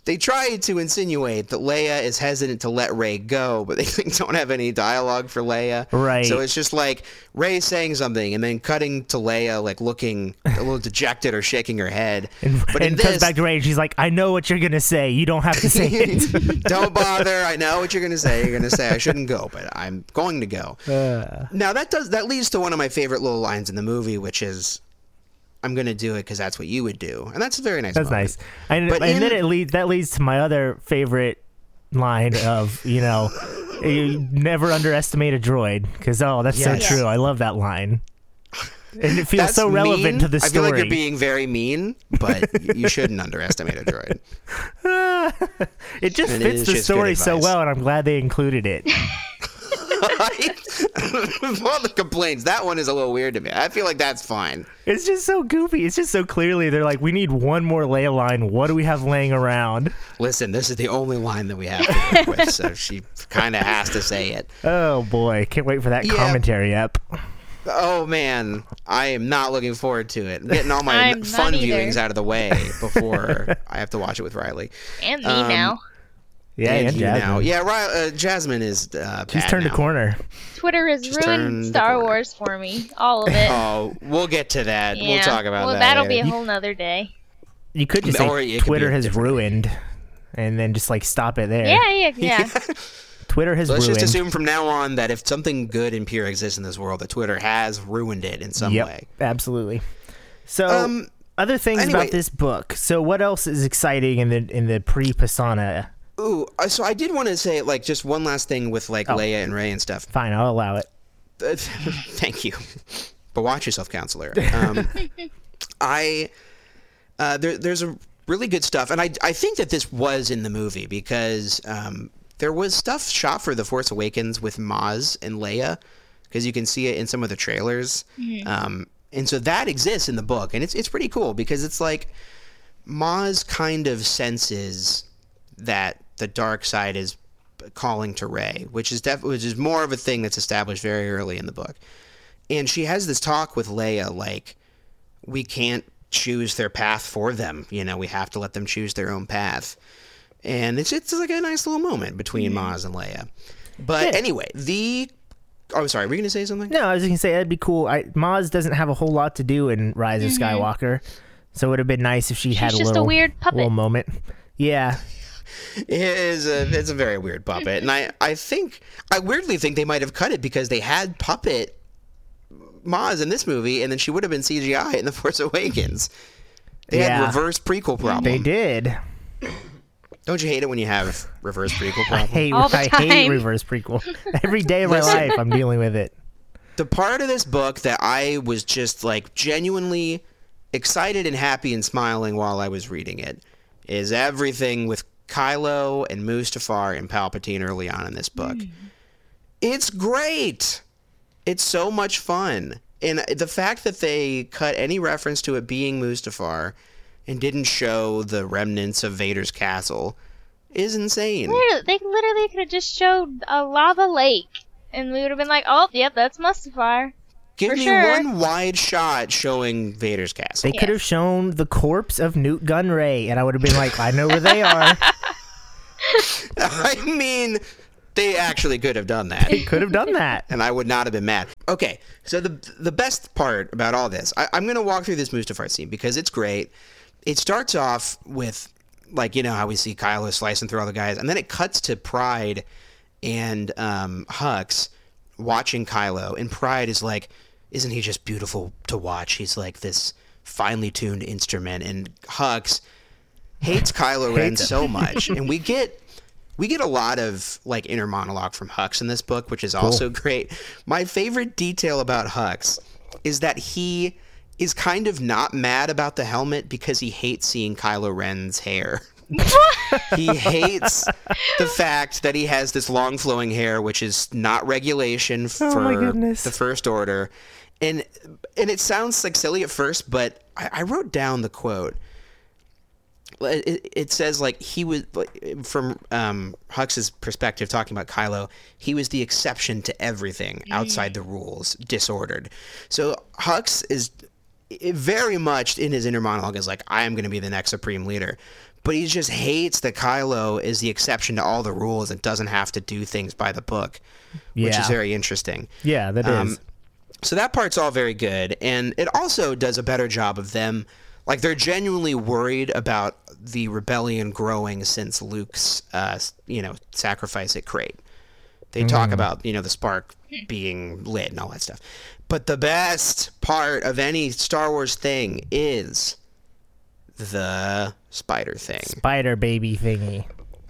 they try to insinuate that Leia is hesitant to let Rey go, but they don't have any dialogue for Leia. Right. So it's just like Rey saying something and then cutting to Leia like looking a little dejected or shaking her head. [LAUGHS] and, but in and comes this, back to Rey. She's like, "I know what you're gonna say. You don't have to say [LAUGHS] it." Don't bother. I know what you're going to say. You're going to say I [LAUGHS] shouldn't go, but I'm going to go. Uh. now that does that leads to one of my favorite little lines in the movie, which is, "I'm going to do it because that's what you would do," and that's a very nice. That's moment. nice. And, But and then it leads that leads to my other favorite line of you know, [LAUGHS] you never underestimate a droid because oh, that's Yes. so true. I love that line. And it feels That's so relevant mean. to the story. I feel like you're being very mean, but you shouldn't underestimate a droid. [LAUGHS] it just and fits is the just story so well, and I'm glad they included it. [LAUGHS] With [LAUGHS] all the complaints, that one is a little weird to me. I feel like that's fine. It's just so goofy. It's just so clearly they're like, we need one more Leia line. What do we have laying around? Listen, this is the only line that we have to work with, so [LAUGHS] she kind of has to say it. Oh boy, can't wait for that Yeah. commentary up. Oh man, I am not looking forward to it. I'm getting all my fun either. viewings out of the way before [LAUGHS] I have to watch it with Riley. And me Um, now. Yeah, and, Jasmine. now, yeah, Ri- uh, Jasmine is. Uh, She's turned now. a corner. Twitter has Just turn ruined the Star corner. Wars for me. All of it. [LAUGHS] Oh, we'll get to that. yeah. We'll talk about that. well, that. that'll later. be a whole nother day. You could just say Or it could be Twitter has different- ruined, and then just like stop it there. Yeah, yeah, yeah. [LAUGHS] Twitter has let's ruined. just assume from now on that if something good and pure exists in this world, that Twitter has ruined it in some yep, way. absolutely. So, Um, other things anyway. about this book. So, what else is exciting in the in the pre Pasaana? Ooh, so I did want to say like just one last thing with Oh. like Leia and Rey and stuff. Fine, I'll allow it. [LAUGHS] Thank you. But watch yourself, counselor. [LAUGHS] Um, I uh, there, there's a really good stuff, and I I think that this was in the movie because um, there was stuff shot for The Force Awakens with Maz and Leia because you can see it in some of the trailers, um, and so that exists in the book, and it's it's pretty cool because it's like Maz kind of senses that the dark side is calling to Rey, which is def- which is more of a thing that's established very early in the book. And she has this talk with Leia, like, we can't choose their path for them. You know, we have to let them choose their own path. And it's it's like a nice little moment between mm-hmm. Maz and Leia. But Yeah. anyway, the oh, sorry, were you gonna say something? No, I was gonna say that'd be cool. I, Maz doesn't have a whole lot to do in Rise of mm-hmm. Skywalker, so it would have been nice if she had a just a little weird puppet. Little moment. Yeah, It is a mm. it's a very weird puppet, and I I think I weirdly think they might have cut it because they had puppet Maz in this movie, and then she would have been CGI in The Force Awakens. They Yeah. had reverse prequel problem. they did. Don't you hate it when you have reverse prequel I problem? hate All the I hate reverse prequel. [LAUGHS] Every day of my life, I'm dealing with it. the part of this book that I was just like genuinely excited and happy and smiling while I was reading it is everything with Kylo and Mustafar and Palpatine early on in this book. It's great. It's so much fun. And the fact that they cut any reference to it being Mustafar and didn't show the remnants of Vader's castle is insane. Literally- They literally could have just showed a lava lake, and we would have been like, "Oh, yep, that's Mustafar." Give for me sure. one wide shot showing Vader's castle. They could have shown the corpse of Nute Gunray, and I would have been like, I know where they are. [LAUGHS] [LAUGHS] I mean, they actually could have done that. They could have done that. [LAUGHS] and I would not have been mad. Okay, so the the best part about all this, I, I'm going to walk through this Mustafar scene because it's great. It starts off with like you know how we see Kylo slicing through all the guys, and then it cuts to Pryde and um, Hux watching Kylo, and Pryde is like, "Isn't he just beautiful to watch? He's like this finely tuned instrument." And Hux hates Kylo Ren so much, [LAUGHS] and we get we get a lot of like inner monologue from Hux in this book, which is also great. My favorite detail about Hux is that he is kind of not mad about the helmet because he hates seeing Kylo Ren's hair. [LAUGHS] [LAUGHS] he [LAUGHS] hates the fact that he has this long flowing hair, which is not regulation Oh for goodness. the First Order. And and it sounds like silly at first, but I, I wrote down the quote it, it says like he was like, from um, Hux's perspective, talking about Kylo. He was the exception to everything outside the rules, disordered. So Hux is very much in his inner monologue is like, I am going to be the next supreme leader. But he just hates that Kylo is the exception to all the rules and doesn't have to do things by the book, which is very interesting. Yeah, that is. Um, So that part's all very good, and it also does a better job of them. Like they're genuinely worried about the rebellion growing since Luke's, uh, you know, sacrifice at Crait. They talk about you know the spark being lit and all that stuff. But the best part of any Star Wars thing is the spider thing. Spider baby thingy.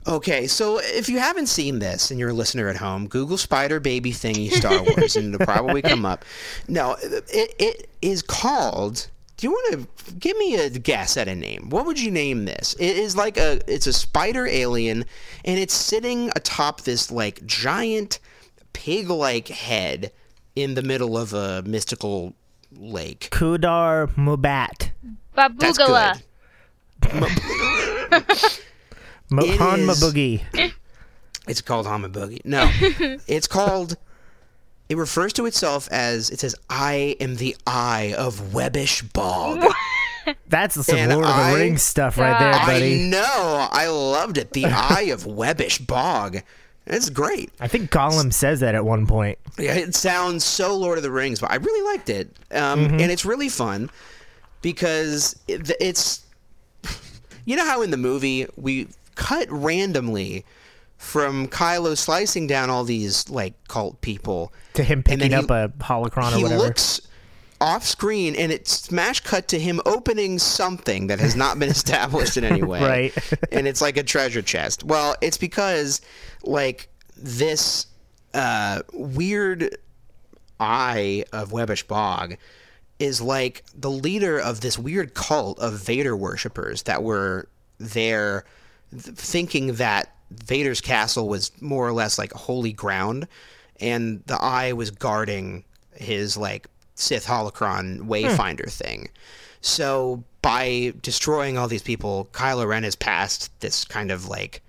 Okay, so if you haven't seen this and you're a listener at home, Google Spider Baby Thingy Star Wars and it'll probably come up. [LAUGHS] No, it, it is called. Do you want to give me a guess at a name? What would you name this? It is like a it's a spider alien and it's sitting atop this like giant pig-like head in the middle of a mystical lake. Kudar Mubat. That's Babugala. Good. [LAUGHS] Mo- It Han is- Maboogie. [LAUGHS] It's called Hama Boogie. No, [LAUGHS] it's called. It refers to itself as it says, "I am the eye of Webbish Bog." That's some And Lord of I- the Rings stuff right there, I buddy. know. I loved it. The eye of Webbish Bog. It's great. I think Gollum says that at one point. Yeah, it sounds so Lord of the Rings, but I really liked it, um, Mm-hmm. and it's really fun because it, it's. You know how in the movie we cut randomly from Kylo slicing down all these like cult people To him picking he- up a holocron or he whatever. looks off screen and it smash cut to him opening something that has not been [LAUGHS] established in any way Right. [LAUGHS] and it's like a treasure chest well it's because like this uh, weird eye of webbish bog is like the leader of this weird cult of vader worshippers that were there thinking that vader's castle was more or less like holy ground and the eye was guarding his like sith holocron wayfinder thing. So by destroying all these people kylo ren has passed this kind of like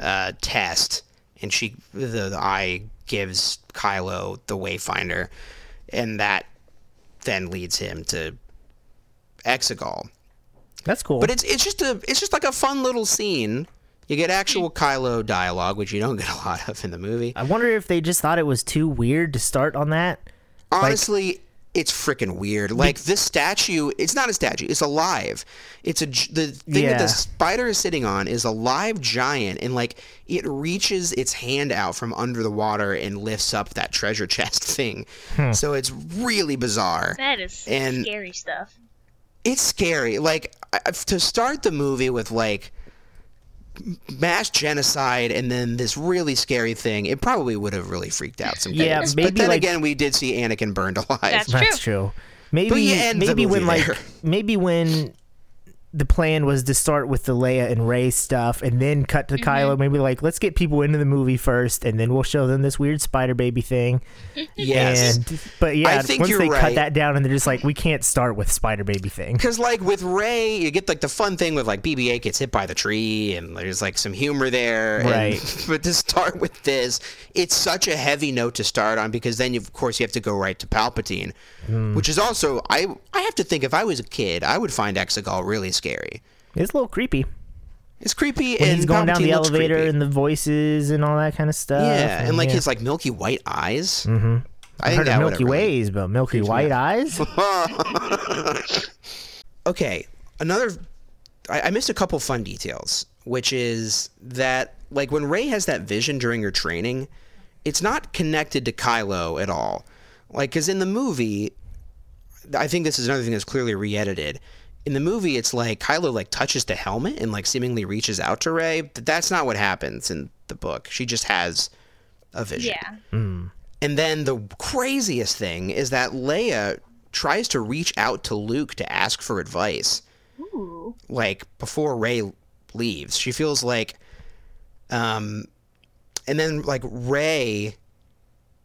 uh, test and she the, the eye gives Kylo the Wayfinder, and that then leads him to Exegol. That's cool. But it's it's just a it's just like a fun little scene. You get actual Kylo dialogue, which you don't get a lot of in the movie. I wonder if they just thought it was too weird to start on that. Honestly, it's freaking weird. Like this statue, it's not a statue; it's alive. It's a the thing that the spider is sitting on is a live giant, and like it reaches its hand out from under the water and lifts up that treasure chest [LAUGHS] thing. Hmm. So it's really bizarre. That is And- scary stuff. it's scary. Like I- I- to start the movie with like mass genocide and then this really scary thing, it probably would have really freaked out some Yeah, kids. maybe, but then like- again, we did see Anakin burned alive. That's That's true. true. Maybe you end the maybe when movie like maybe when the plan was to start with the Leia and Rey stuff and then cut to Mm-hmm. Kylo. Maybe like let's get people into the movie first, and then we'll show them this weird spider baby thing. [LAUGHS] yes. And but yeah, I think once you're they cut that down and they're just like, we can't start with spider baby thing. [LAUGHS] Because like with Ray, you get like the fun thing with like BB-8 gets hit by the tree, and there's like some humor there. and- Right. [LAUGHS] but to start with this, it's such a heavy note to start on because then you, of course you have to go right to Palpatine, Hmm. which is also I I have to think if I was a kid, I would find Exegol really scary. It's a little creepy It's creepy when and he's going down the elevator creepy. and the voices and all that kind of stuff. yeah, and like yeah. his like milky white eyes. Mm-hmm. I I think heard of Milky have really- Ways, but Milky White eyes. [LAUGHS] okay, another. I, I missed a couple fun details, which is that like when Rey has that vision during her training, it's not connected to Kylo at all. Like, because in the movie, I think this is another thing that's clearly re-edited. In the movie, it's like Kylo like touches the helmet and like seemingly reaches out to Rey. But that's not what happens in the book. She just has a vision. Yeah. And then the craziest thing is that Leia tries to reach out to Luke to ask for advice. Ooh. Like before Rey leaves, she feels like, um, and then like Rey.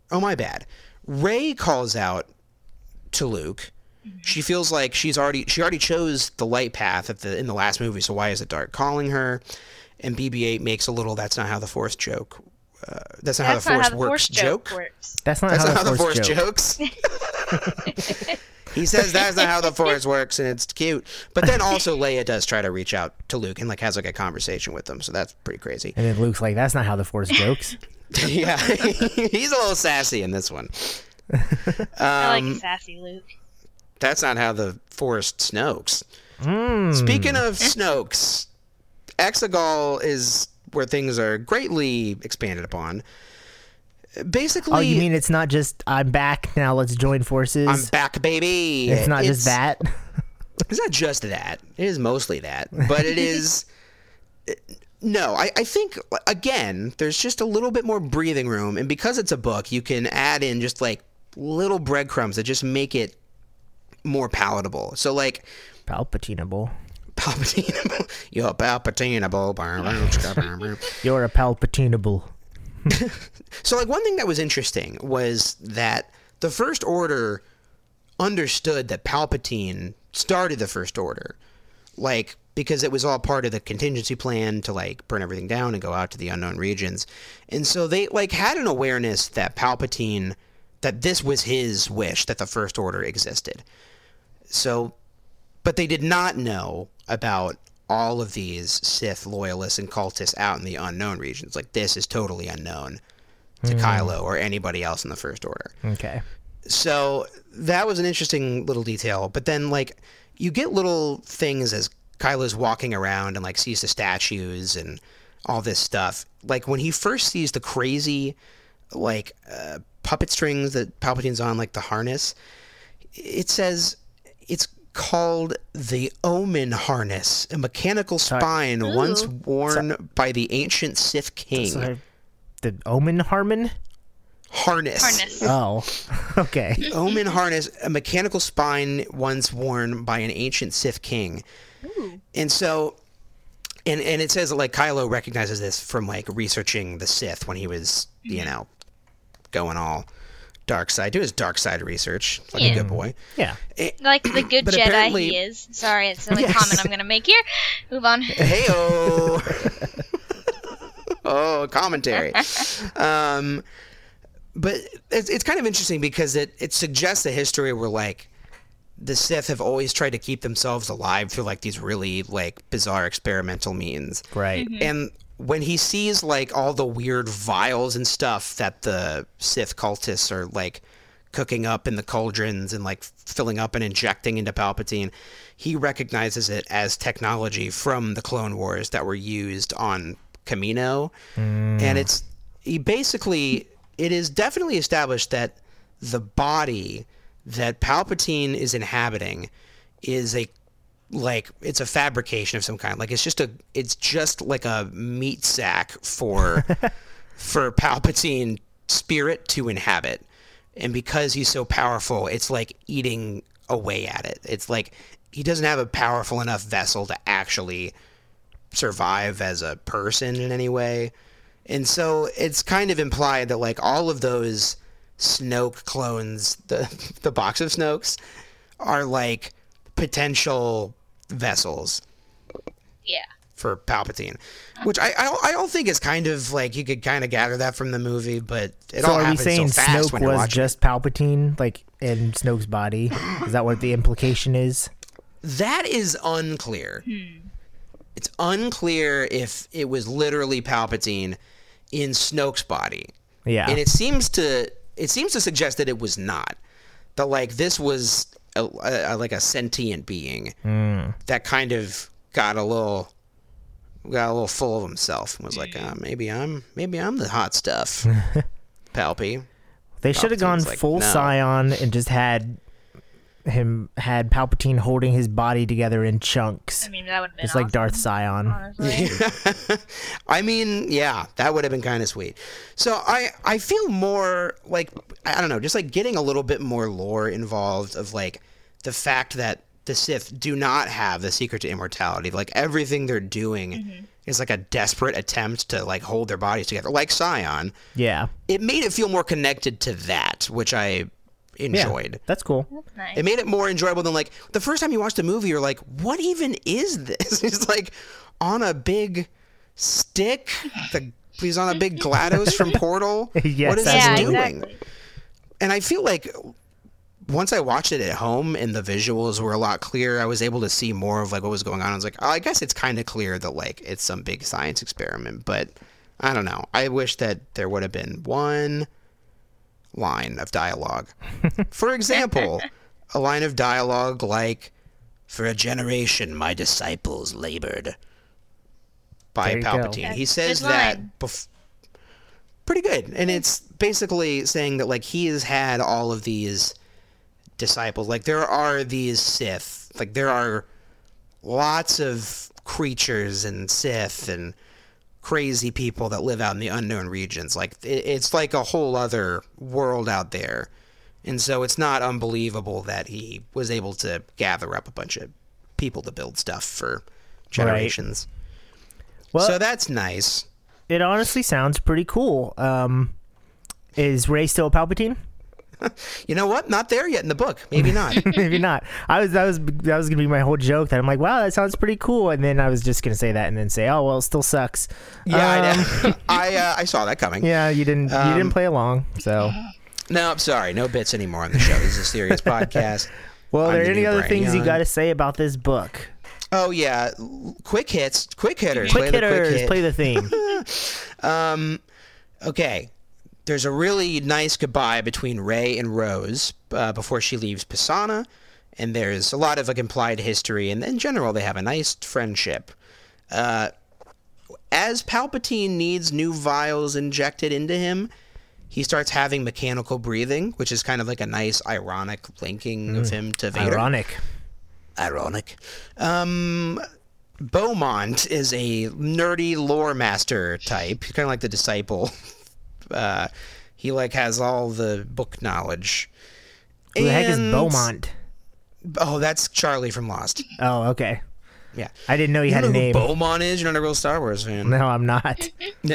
Oh my bad. Rey calls out to Luke. She feels like she's already she already chose the light path at the in the last movie. So why is the dark calling her? And BB-8 makes a little "That's not how the Force" joke. Uh, that's not That's how the not Force how the works force joke. joke works. That's not That's how, not how the Force Force jokes. [LAUGHS] he says that's not how the Force works, and it's cute. But then also Leia does try to reach out to Luke and like has like a conversation with him, so that's pretty crazy. And then Luke's like, "That's not how the Force jokes." [LAUGHS] [LAUGHS] yeah, he's a little sassy in this one. I Um, like sassy Luke. That's not how the forest Snokes. Hmm. Speaking of Snokes, Exegol is where things are greatly expanded upon. Basically, oh, you mean it's not just I'm back now? Let's join forces. I'm back, baby. it's not just that. [LAUGHS] It's not just that. It is mostly that, but it is. [LAUGHS] No, I, I think again, there's just a little bit more breathing room, and because it's a book, you can add in just like little breadcrumbs that just make it more palatable. So like Palpatineable. Palpatine, [LAUGHS] you're Palpatineable. [LAUGHS] You're a Palpatineable. [LAUGHS] So, like, one thing that was interesting was that the First Order understood that Palpatine started the First Order, like because it was all part of the contingency plan to like burn everything down and go out to the unknown regions, and so they like had an awareness that Palpatine, that this was his wish that the First Order existed. So, but they did not know about all of these Sith loyalists and cultists out in the unknown regions. Like this is totally unknown to Kylo or anybody else in the First Order. Okay. So that was an interesting little detail. But then, like, you get little things as Kylo's walking around and like sees the statues and all this stuff. Like when he first sees the crazy, like, uh, puppet strings that Palpatine's on, like the harness. It says it's called the Ommin harness, a mechanical spine once worn by the ancient Sith king. So, the Ommin Harmon. harness. Harness. Oh, [LAUGHS] okay. Ommin harness, a mechanical spine once worn by an ancient Sith king. Ooh. And so, and and it says like Kylo recognizes this from like researching the Sith when he was, you mm-hmm. know, going all dark side, do his dark side research like a good boy. Yeah. Like the good Jedi he is. Sorry, it's the only Yes. comment I'm gonna make here. Move on. [LAUGHS] Heyo. [LAUGHS] oh, commentary. [LAUGHS] um, but it's, it's kind of interesting because it, it suggests a history where like the Sith have always tried to keep themselves alive through like these really like bizarre experimental means. Right. And when he sees like all the weird vials and stuff that the Sith cultists are like cooking up in the cauldrons and like filling up and injecting into Palpatine, he recognizes it as technology from the Clone Wars that were used on Kamino. Mm. And it's he basically it is definitely established that the body that Palpatine is inhabiting is a like it's a fabrication of some kind. Like it's just a it's just like a meat sack for [LAUGHS] for Palpatine spirit to inhabit. And because he's so powerful, it's like eating away at it. It's like he doesn't have a powerful enough vessel to actually survive as a person in any way. And so it's kind of implied that like all of those Snoke clones, the [LAUGHS] the box of Snokes, are like potential vessels Yeah. for Palpatine, which I I don't, I don't think is kind of like you could kind of gather that from the movie, but it So all are we saying so fast Snoke when was just Palpatine, like in Snoke's body? Is that what the implication is? That is unclear. Hmm. It's unclear if it was literally Palpatine in Snoke's body. Yeah. and it seems to it seems to suggest that it was not that like this was a, a, like a sentient being that kind of got a little got a little full of himself and was like uh, maybe i'm maybe i'm the hot stuff. [LAUGHS] Palpy. They should have gone like, full "No." Sion and just had him had Palpatine holding his body together in chunks, I mean, that would have been just like Darth Sion. [LAUGHS] I mean, yeah, that would have been kind of sweet. So I I feel more like I don't know, just like getting a little bit more lore involved of like the fact that the Sith do not have the secret to immortality. Like everything they're doing mm-hmm. is like a desperate attempt to like hold their bodies together, like Sion. Yeah. It made it feel more connected to that, which I Yeah. enjoyed. That's cool. That's nice. It made it more enjoyable than like the first time you watched the movie. You're like, "What even is this?" [LAUGHS] He's like on a big stick. The, he's on a big Glados from [LAUGHS] Portal. [LAUGHS] Yes, what is yeah, he doing? exactly. And I feel like once I watched it at home and the visuals were a lot clearer, I was able to see more of like what was going on. I was like, oh, I guess it's kind of clear that like it's some big science experiment, but I don't know. I wish that there would have been one line of dialogue. [LAUGHS] For example, a line of dialogue like, "For a generation, my disciples labored." By There you go. Palpatine, he says good that bef- pretty good, and it's basically saying that like he has had all of these disciples. Like there are these Sith, like there are lots of creatures and Sith and crazy people that live out in the unknown regions. Like it, it's like a whole other world out there. And so it's not unbelievable that he was able to gather up a bunch of people to build stuff for generations. Well, so that's nice. it honestly sounds pretty cool. Um, is Rey still Palpatine? [LAUGHS] You know what? Not there yet in the book. Maybe [LAUGHS] not. Maybe not. I was that was that was gonna be my whole joke. That I'm like, wow, that sounds pretty cool, and then I was just gonna say that, and then say, oh well, it still sucks. yeah, I, Um, know. [LAUGHS] I, uh, I saw that coming. Yeah, you didn't you Um, didn't play along. So, No, I'm sorry. No bits anymore on the show. This is a serious podcast. well, are there the any other Brian things you got to say about this book? Oh yeah, quick hits, quick hitters. Quick Play the hitters, quick hit. play the theme. Okay, there's a really nice goodbye between Rey and Rose uh, before she leaves Pasaana, and there's a lot of like implied history, and in general they have a nice friendship. Uh, as Palpatine needs new vials injected into him, he starts having mechanical breathing, which is kind of like a nice ironic linking of him to Vader. Ironic. ironic. Um, Beaumont is a nerdy lore master type, kind of like the disciple. Uh, he like has all the book knowledge. Who the heck is Beaumont? Oh, that's Charlie from Lost. Oh, okay. Yeah. I didn't know he You had a name. Beaumont is? You're not a real Star Wars fan. No, I'm not. [LAUGHS]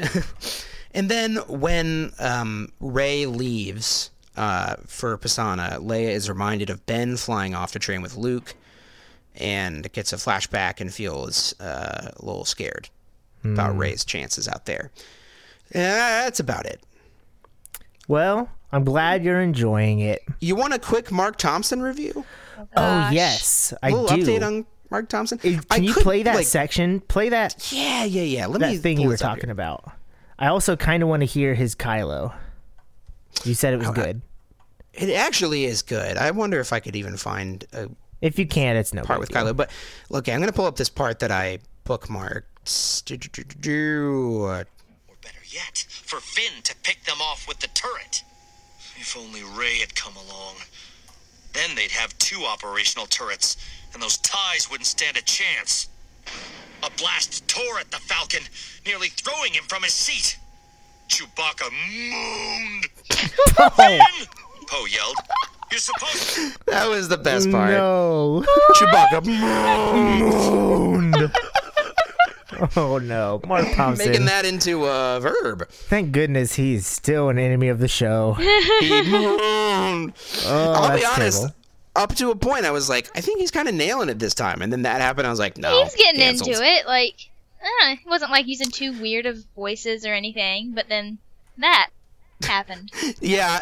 and then when um, Rey leaves uh, for Pasaana, Leia is reminded of Ben flying off to train with Luke, and gets a flashback and feels uh, a little scared about Rey's chances out there. Yeah, that's about it. Well, I'm glad you're enjoying it. You want a quick Marc Thompson review? Oh Gosh. yes, I A little do. update on Marc Thompson. Is- I Can you could, play that like- section? Play that Yeah, yeah, yeah. Let me that thing pull you were this up talking here. about. I also kind of want to hear his Kylo. You said it was Oh, I- good. It actually is good. I wonder if I could even find a If you can, it's no part big with deal. Kylo. But look, I'm going to pull up this part that I bookmarked. Yet, for Finn to pick them off with the turret. If only Ray had come along. Then they'd have two operational turrets, and those ties wouldn't stand a chance. A blast tore at the Falcon, nearly throwing him from his seat. Chewbacca moaned. [LAUGHS] Finn! Poe yelled. You're supposed to. That was the best part. No. Chewbacca [LAUGHS] [LAUGHS] oh no, Marc [LAUGHS] Thompson. making that into a verb. Thank goodness he's still an enemy of the show. [LAUGHS] Oh, I'll be honest. terrible. Up to a point, I was like, I think he's kind of nailing it this time, and then that happened. I was like, no, He's getting cancelled. into it. Like, uh, it wasn't like using too weird of voices or anything, but then that happened. Yeah,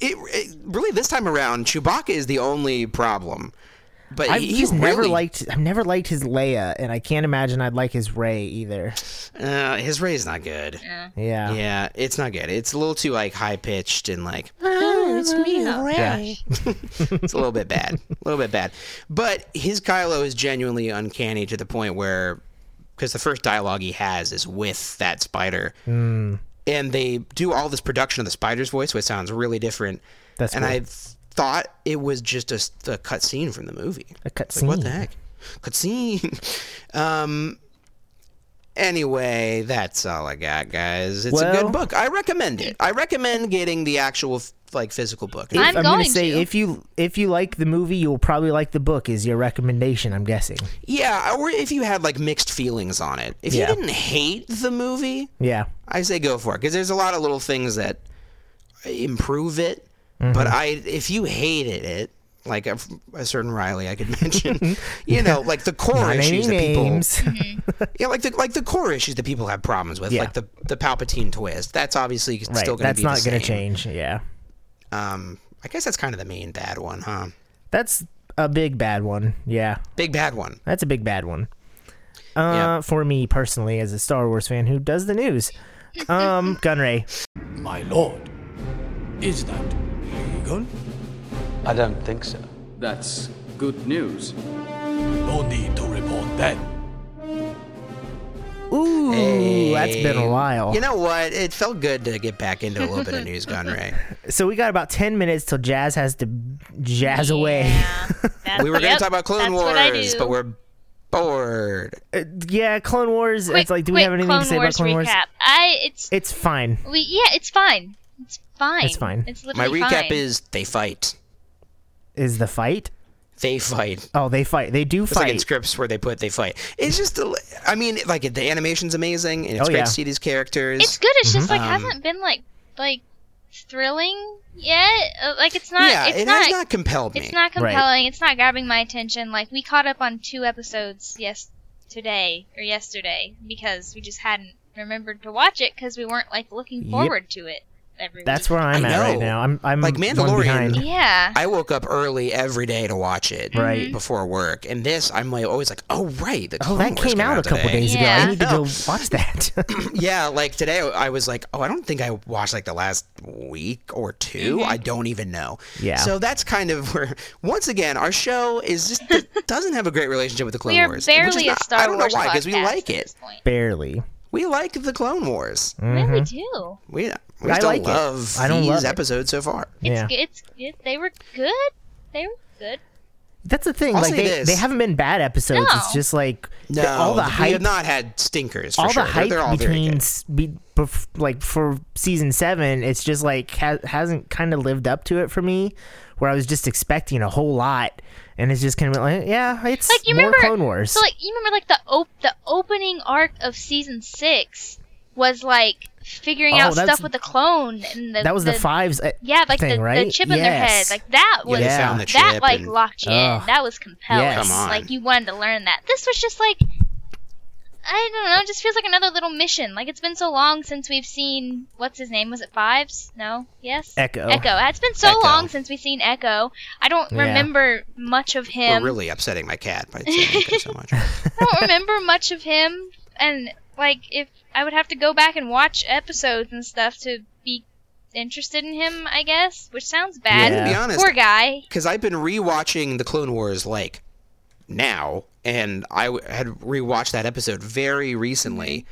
it, it, really this time around, Chewbacca is the only problem. But I've he just never really, liked. I've never liked his Leia, and I can't imagine I'd like his Rey either. uh, his Rey's not good. Yeah. Yeah. Yeah, it's not good. It's a little too like high pitched and like, oh, [LAUGHS] it's me, Rey. [LAUGHS] it's a little bit bad, a little bit bad. But his Kylo is genuinely uncanny to the point where, because the first dialogue he has is with that spider, Hmm. and they do all this production of the spider's voice, which sounds really different. That's and cool. I thought it was just a cut scene from the movie. A cut Like, what the heck? Cut scene. [LAUGHS] um. Anyway, that's all I got, guys. It's a good book. I recommend it. I recommend getting the actual like physical book. If- I'm gonna going say to. if you if you like the movie, you'll probably like the book. Is your recommendation? I'm guessing. yeah, or if you had like mixed feelings on it. If Yeah. you didn't hate the movie, Yeah. I say go for it because there's a lot of little things that improve it. Mm-hmm. But I, if you hated it, like a, a certain Riley, I could [LAUGHS] mention, you know, like the core Not issues that people, names. [LAUGHS] yeah, like the like the core issues that people have problems with, Yeah. like the the Palpatine twist. That's obviously right. still going to That's be not the going to same. change. Yeah. Um, I guess that's kind of the main bad one, huh? That's a big bad one. Yeah. Big bad one. That's a big bad one. Uh, Yeah. for me personally, as a Star Wars fan who does the news, [LAUGHS] um, Gunray. My lord, is that legal? I don't think so. That's good news. No need to report then. Ooh, that's been a while. You know what? It felt good to get back into a little bit of news, Gun Ray. [LAUGHS] so we got about ten minutes till Jazz has to jazz away. Yeah. That's- We were going to yep, talk about Clone that's what I Wars, but we're bored. Uh, yeah, Clone Wars. Quick- it's like, do we have anything Clone to say Wars about Clone Wars? recap. I it's It's fine. we yeah, it's fine. It's fine. It's fine. It's My literally recap fine. is they fight. Is the fight? They fight. Oh, they fight. They do It's like in fight. scripts where they put they fight. It's just, I mean, like the animation's amazing, and it's Oh, great yeah. to see these characters. It's good. It's just like Um, hasn't been like like thrilling yet. Uh, Like it's not. yeah, it's it not. has not compelled me. it's not Right. compelling. It's not grabbing my attention. Like we caught up on two episodes yes today or yesterday because we just hadn't remembered to watch it because we weren't like looking Yep. forward to it every That's week. where I'm I at right now. I'm I'm Like one Mandalorian. Yeah. I woke up early every day to watch it, Right. Mm-hmm. before work, and this I'm like always like, oh right, the Oh, Clone that Wars came out a couple today. days ago. I need to go [LAUGHS] watch that. [CLEARS THROAT] [LAUGHS] Yeah, like today I was like, oh, I don't think I watched like the last week or 2 mm-hmm. I don't even know. Yeah. So that's kind of where once again our show is just [LAUGHS] doesn't have a great relationship with the Clone We are Wars. which is barely a not- Star I don't know Wars why because we like it. Barely. We like the Clone Wars. Really mm-hmm. do. We we I still like it. I don't these love it. episodes so far. It's Yeah. It's good. They were good. They were good. That's the thing. I'll like say they, this. they haven't been bad episodes. No. It's just like No, the- all the we have not had stinkers. For all sure. the They're- hype they're all between be, bef- like for season seven, it's just like ha- hasn't kind of lived up to it for me. Where I was just expecting a whole lot, and it's just kind of like, yeah, it's Like you more remember Clone Wars. So like you remember like the op- the opening arc of season six was like figuring Oh, out stuff with the clone and the that was the, fives. uh, yeah like thing, the, right? the chip in their head like that was Yeah, they Yeah. found the that like and- locked you in that was compelling Yes. Like you wanted to learn that this was just like I don't know. It just feels like another little mission. Like it's been so long since we've seen what's his name? Was it Fives? No. Yes. Echo. Echo. It's been so Echo. long since we've seen Echo. I don't Yeah. remember much of We're him. really upsetting my cat by saying Echo so much. [LAUGHS] I don't remember much of him, and like if I would have to go back and watch episodes and stuff to be interested in him, I guess, which sounds bad. Yeah. To be honest, Poor guy. because I've been rewatching the Clone Wars like now, and I w- had rewatched that episode very recently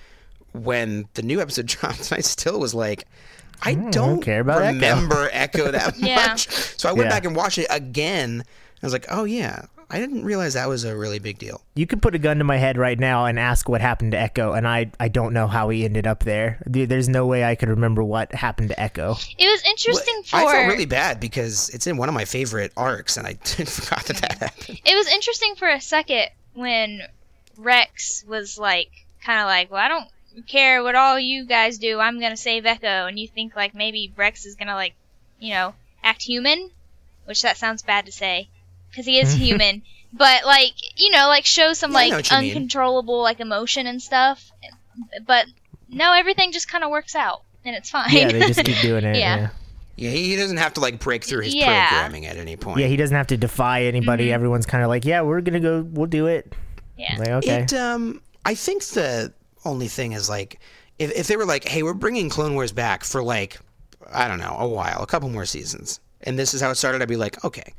when the new episode [LAUGHS] dropped. And I still was like, I hmm, don't, care about Echo. remember Echo, that [LAUGHS] Yeah. much. So I went Yeah. back and watched it again. I was like, oh yeah, I didn't realize that was a really big deal. You could put a gun to my head right now and ask what happened to Echo, and I I don't know how he ended up there. There's no way I could remember what happened to Echo. It was interesting for. I felt really bad because it's in one of my favorite arcs, and I [LAUGHS] forgot that that happened. it was interesting for a second when Rex was like, kind of like, well, I don't care what all you guys do. I'm gonna save Echo, and you think like maybe Rex is gonna like, you know, act human, which that sounds bad to say, because he is [LAUGHS] human. But like, you know, like show some Yeah, I know like what you mean. uncontrollable like emotion and stuff. But no, everything just kind of works out, and it's fine. Yeah, they just [LAUGHS] keep doing it. Yeah. yeah. Yeah, he doesn't have to like break through his Yeah. programming at any point. Yeah, he doesn't have to defy anybody. Mm-hmm. Everyone's kind of like, yeah, we're gonna go, we'll do it. yeah. Like, okay. It um I think the only thing is like if if they were like, hey, we're bringing Clone Wars back for like I don't know, a while, a couple more seasons, and this is how it started, I'd be like, okay,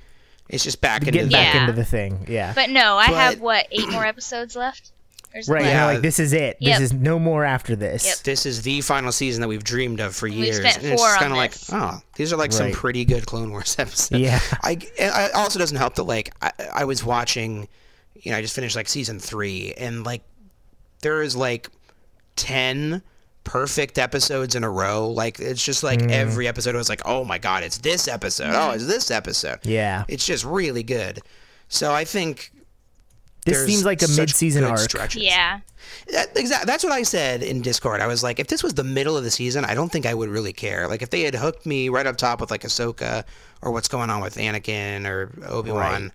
it's just back into Get the back Yeah. into the thing. Yeah. But no, I But- have what eight more episodes left. Right. Yeah. Yeah. Like this is it. Yep. This is no more after this. Yep. This is the final season that we've dreamed of for years. spent and it's four on kind of like, this. oh, these are like some pretty good Clone Wars [LAUGHS] episodes. Yeah. I, and it also doesn't help that like I, I was watching, you know, I just finished like season three, and like there is like ten perfect episodes in a row. Like it's just like Mm. every episode was like, oh my god, it's this episode. Oh, it's this episode. Yeah. It's just really good. So I think This seems like a such mid-season arc. stretches. Yeah. That, exactly. That's what I said in Discord. I was like, if this was the middle of the season, I don't think I would really care. Like, if they had hooked me right up top with like Ahsoka or what's going on with Anakin or Obi Wan, Right.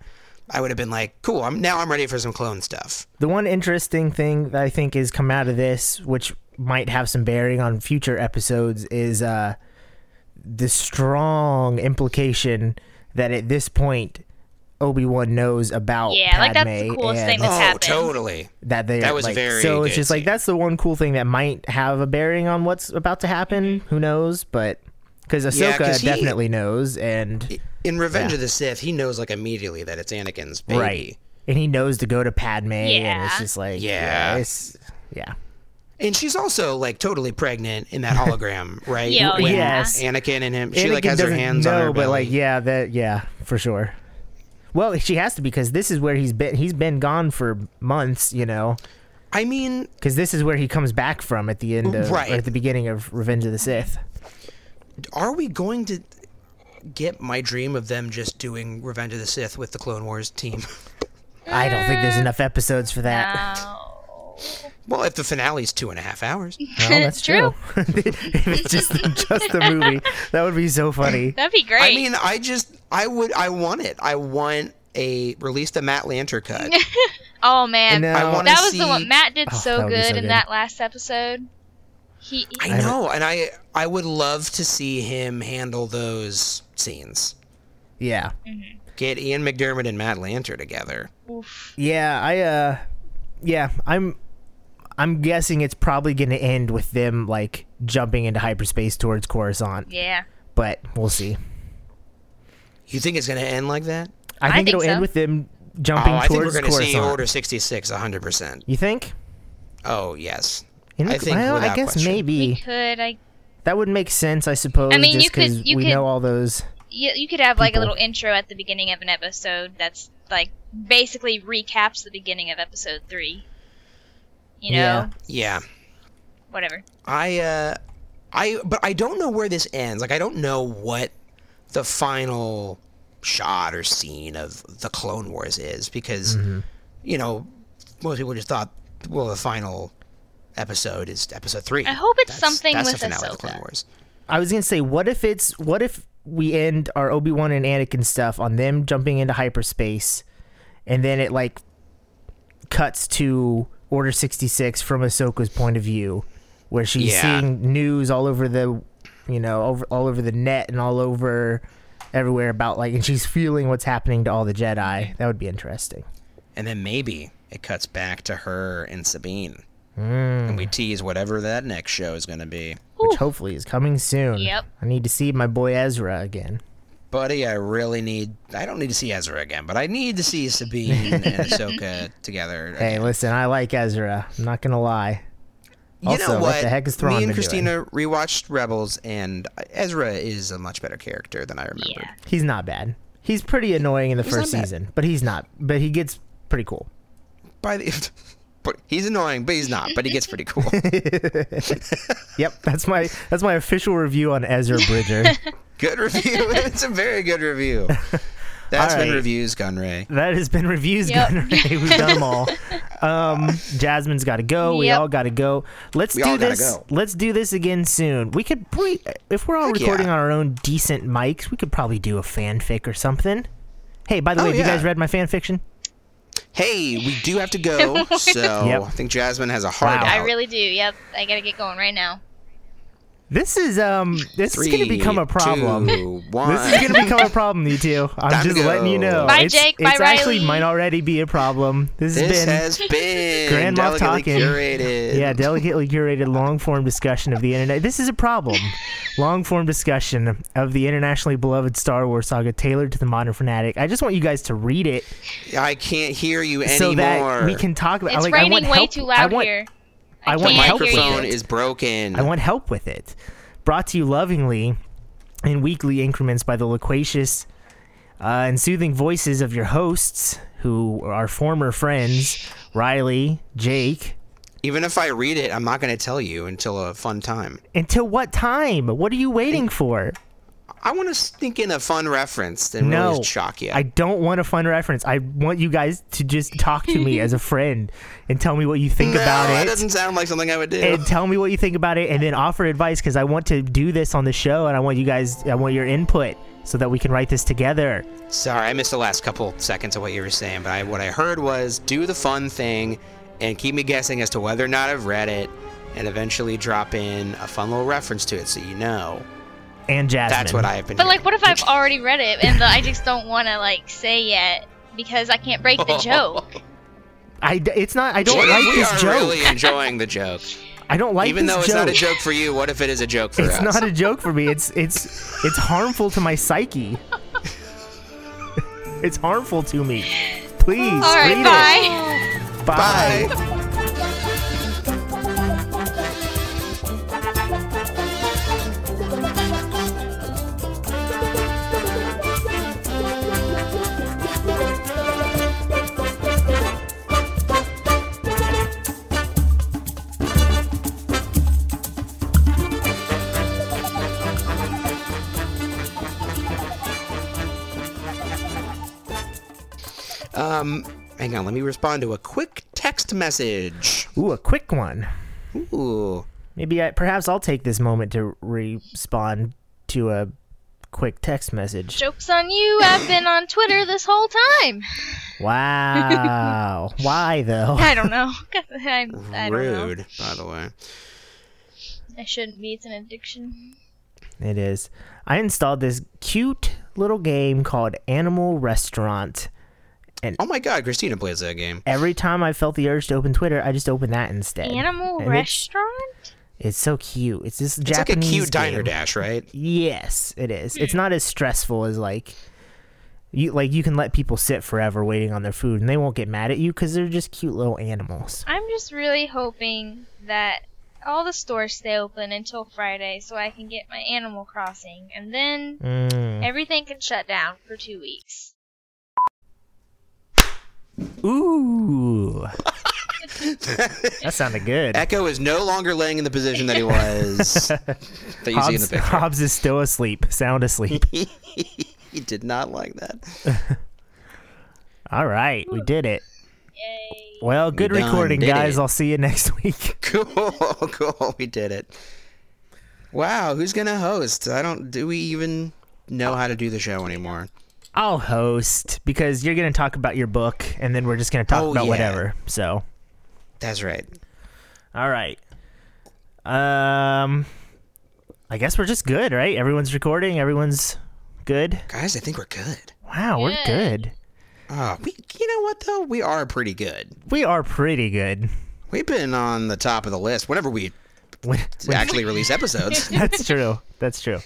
I would have been like, cool. I'm now I'm ready for some clone stuff. The one interesting thing that I think has come out of this, which might have some bearing on future episodes, is uh, the strong implication that at this point Obi Wan knows about Yeah, like, that's the Padme coolest and thing that's oh, happened. totally. that they That was like, very so it's good just like that's the one cool thing that might have a bearing on what's about to happen. Who knows? But because Yeah, Ahsoka 'cause he- definitely knows, and In Revenge Yeah. of the Sith, he knows like immediately that it's Anakin's baby. right, and he knows to go to Padme, and it's just like Yeah. it's yeah. And she's also like totally pregnant in that hologram, [LAUGHS] right? Yeah, When yeah. Anakin and him, she Anakin like has her hands know, on her but like yeah, that yeah for sure. Well, she has to because this is where he's been. He's been gone for months, you know. I mean, Because this is where he comes back from at the end of, Right. or at the beginning of Revenge of the Sith. are we going to get my dream of them just doing Revenge of the Sith with the Clone Wars team? I don't think there's mm, enough episodes for that. No. [LAUGHS] well, if the finale is two and a half hours. [LAUGHS] Well, that's true. [LAUGHS] [LAUGHS] if it's just just the movie, that would be so funny. That'd be great. I mean, I just, I would, I want it. I want a release the Matt Lanter cut. oh man, No. I that was see. the one Matt did Oh, so that would be good in that last episode. He, he- I know, and I, I would love to see him handle those scenes. Yeah, Get Ian McDiarmid and Matt Lanter together. yeah. I uh, yeah. I'm, I'm guessing it's probably going to end with them like jumping into hyperspace towards Coruscant, yeah. but we'll see. You think it's going to end like that? I I think, think it'll end with them Oh, jumping I think we're towards going to see Coruscant. Order 66 100%. You think? Oh, yes. You I think well, I guess question. We maybe could. I. that would make sense. I suppose. I mean, just you could- 'cause you we could- know all those. You, you could have like a little intro at the beginning of an episode that's like basically recaps the beginning of episode three. You know, Yeah. Yeah. whatever. I uh I but I don't know where this ends. Like I don't know what the final shot or scene of the Clone Wars is because Mm-hmm. you know most people just thought well the final episode is episode 3. I hope it's That's- something that's with the finale of. Clone Wars. I was gonna say, what if it's what if we end our Obi Wan and Anakin stuff on them jumping into hyperspace, and then it like cuts to Order 66 from Ahsoka's point of view, where she's Yeah. seeing news all over the, you know, over all over the net and all over everywhere about like, and she's feeling what's happening to all the Jedi. That would be interesting. And then maybe it cuts back to her and Sabine. Mm. And we tease whatever that next show is going to be. Which hopefully is coming soon. Yep. I need to see my boy Ezra again. Buddy, I really need. I don't need to see Ezra again, but I need to see Sabine [LAUGHS] and Ahsoka together. Hey, listen, I like Ezra. I'm not gonna lie. You also, know what what? the heck is Thrawn Me and been doing? Christina rewatched Rebels, and Ezra is a much better character than I remembered. Yeah. He's not bad. He's pretty annoying in the He's first season, but he's not. But he gets pretty cool. By the, [LAUGHS] but he's annoying, but he's not. But he gets pretty cool. [LAUGHS] Yep, that's my that's my official review on Ezra Bridger. Good review. [LAUGHS] it's a very good review. [LAUGHS] That's All been reviews, Gunray. that has been reviews. Yep. Gunner. We've done them all. [LAUGHS] Um, Jasmine's got to go. We all got to go. Let's We do all this. go. Let's do this again soon. We could, we, if we're all Heck recording yeah. on our own decent mics, we could probably do a fanfic or something. Hey, by the Oh, way, have you guys read my fanfiction? Hey, we do have to go, so Yep. I think Jasmine has a hard Wow. out. I really do. Yep. I gotta get going right now. This is um, this Three, is gonna become a problem. two, one. [LAUGHS] This is gonna become a problem, you two. I'm Time just letting you know. Bye, it's, Jake. Bye, It's actually Riley. might already be a problem. This, This has been has [LAUGHS] been Grand Moff talking. curated. yeah, delicately curated long form discussion of the internet. This is a problem. [LAUGHS] long form discussion of the internationally beloved Star Wars saga tailored to the modern fanatic. I just want you guys to read it I can't hear you anymore. so that we can talk about. It's like, I want raining way help. too I loud want, here. I want My can't microphone is broken. I want help with it. Brought to you lovingly in weekly increments by the loquacious uh, and soothing voices of your hosts, who are former friends Riley, Jake. Even if I read it, I'm not going to tell you until a fun time. Until what time? What are you waiting for? I want to sneak in a fun reference and No, really shock you. I don't want a fun reference. I want you guys to just talk to me as a [LAUGHS] friend and tell me what you think no, about that it. doesn't sound like something I would do. and tell me what you think about it and then offer advice because I want to do this on the show and I want you guys I want your input so that we can write this together. Sorry, I missed the last couple seconds of what you were saying, but I, what I heard was do the fun thing and keep me guessing as to whether or not I've read it, and eventually drop in a fun little reference to it so you know. And Jasmine. That's what I have been. But like, what if I've already read it and the, I just don't want to like say yet because I can't break the oh. joke? I it's not I don't What if like we this are joke. really enjoying the joke? [LAUGHS] I don't like Even this though it's joke. not a joke for you, what if it is a joke for It's us? It's not a joke for me. It's it's it's harmful to my psyche. [LAUGHS] it's harmful to me. Please All right, read bye. it. Bye. Bye. Um, hang on, let me respond to a quick text message. Ooh, a quick one. Ooh. Maybe I perhaps I'll take this moment to respond to a quick text message. Joke's on you. I've been on Twitter this whole time. Wow. Wow. [LAUGHS] Why though? I don't know. [LAUGHS] [LAUGHS] I, I don't know. Rude, by the way. I shouldn't be. It's an addiction. It is. I installed this cute little game called Animal Restaurant. Oh my god, Christina plays that game. Every time I felt the urge to open Twitter, I just opened that instead. Animal And restaurant? It's so cute. It's this It's like a Japanese cute diner dash, right? Yes, it is. It's not as stressful as like you like you can let people sit forever waiting on their food and they won't get mad at you because they're just cute little animals. I'm just really hoping that all the stores stay open until Friday so I can get my Animal Crossing, and then Mm. everything can shut down for two weeks. Ooh, that sounded good. Echo is no longer laying in the position that he was [LAUGHS] that you see in the Hobbs, picture. Hobbs is still asleep, sound asleep. [LAUGHS] he did not like that. [LAUGHS] All right, we did it. Yay. Well, good done recording, guys. it. I'll see you next week. Cool, cool. We did it. Wow, who's gonna host? I don't. Do we even know how to do the show anymore? That's right. All right. Um, I guess we're just good, right? Everyone's recording. Everyone's good. Guys, I think we're good. Wow, we're Good. good. Oh, we, you know what though? We are pretty good. We are pretty good. We've been on the top of the list whenever we When- when- actually release episodes. [LAUGHS] that's true. That's true.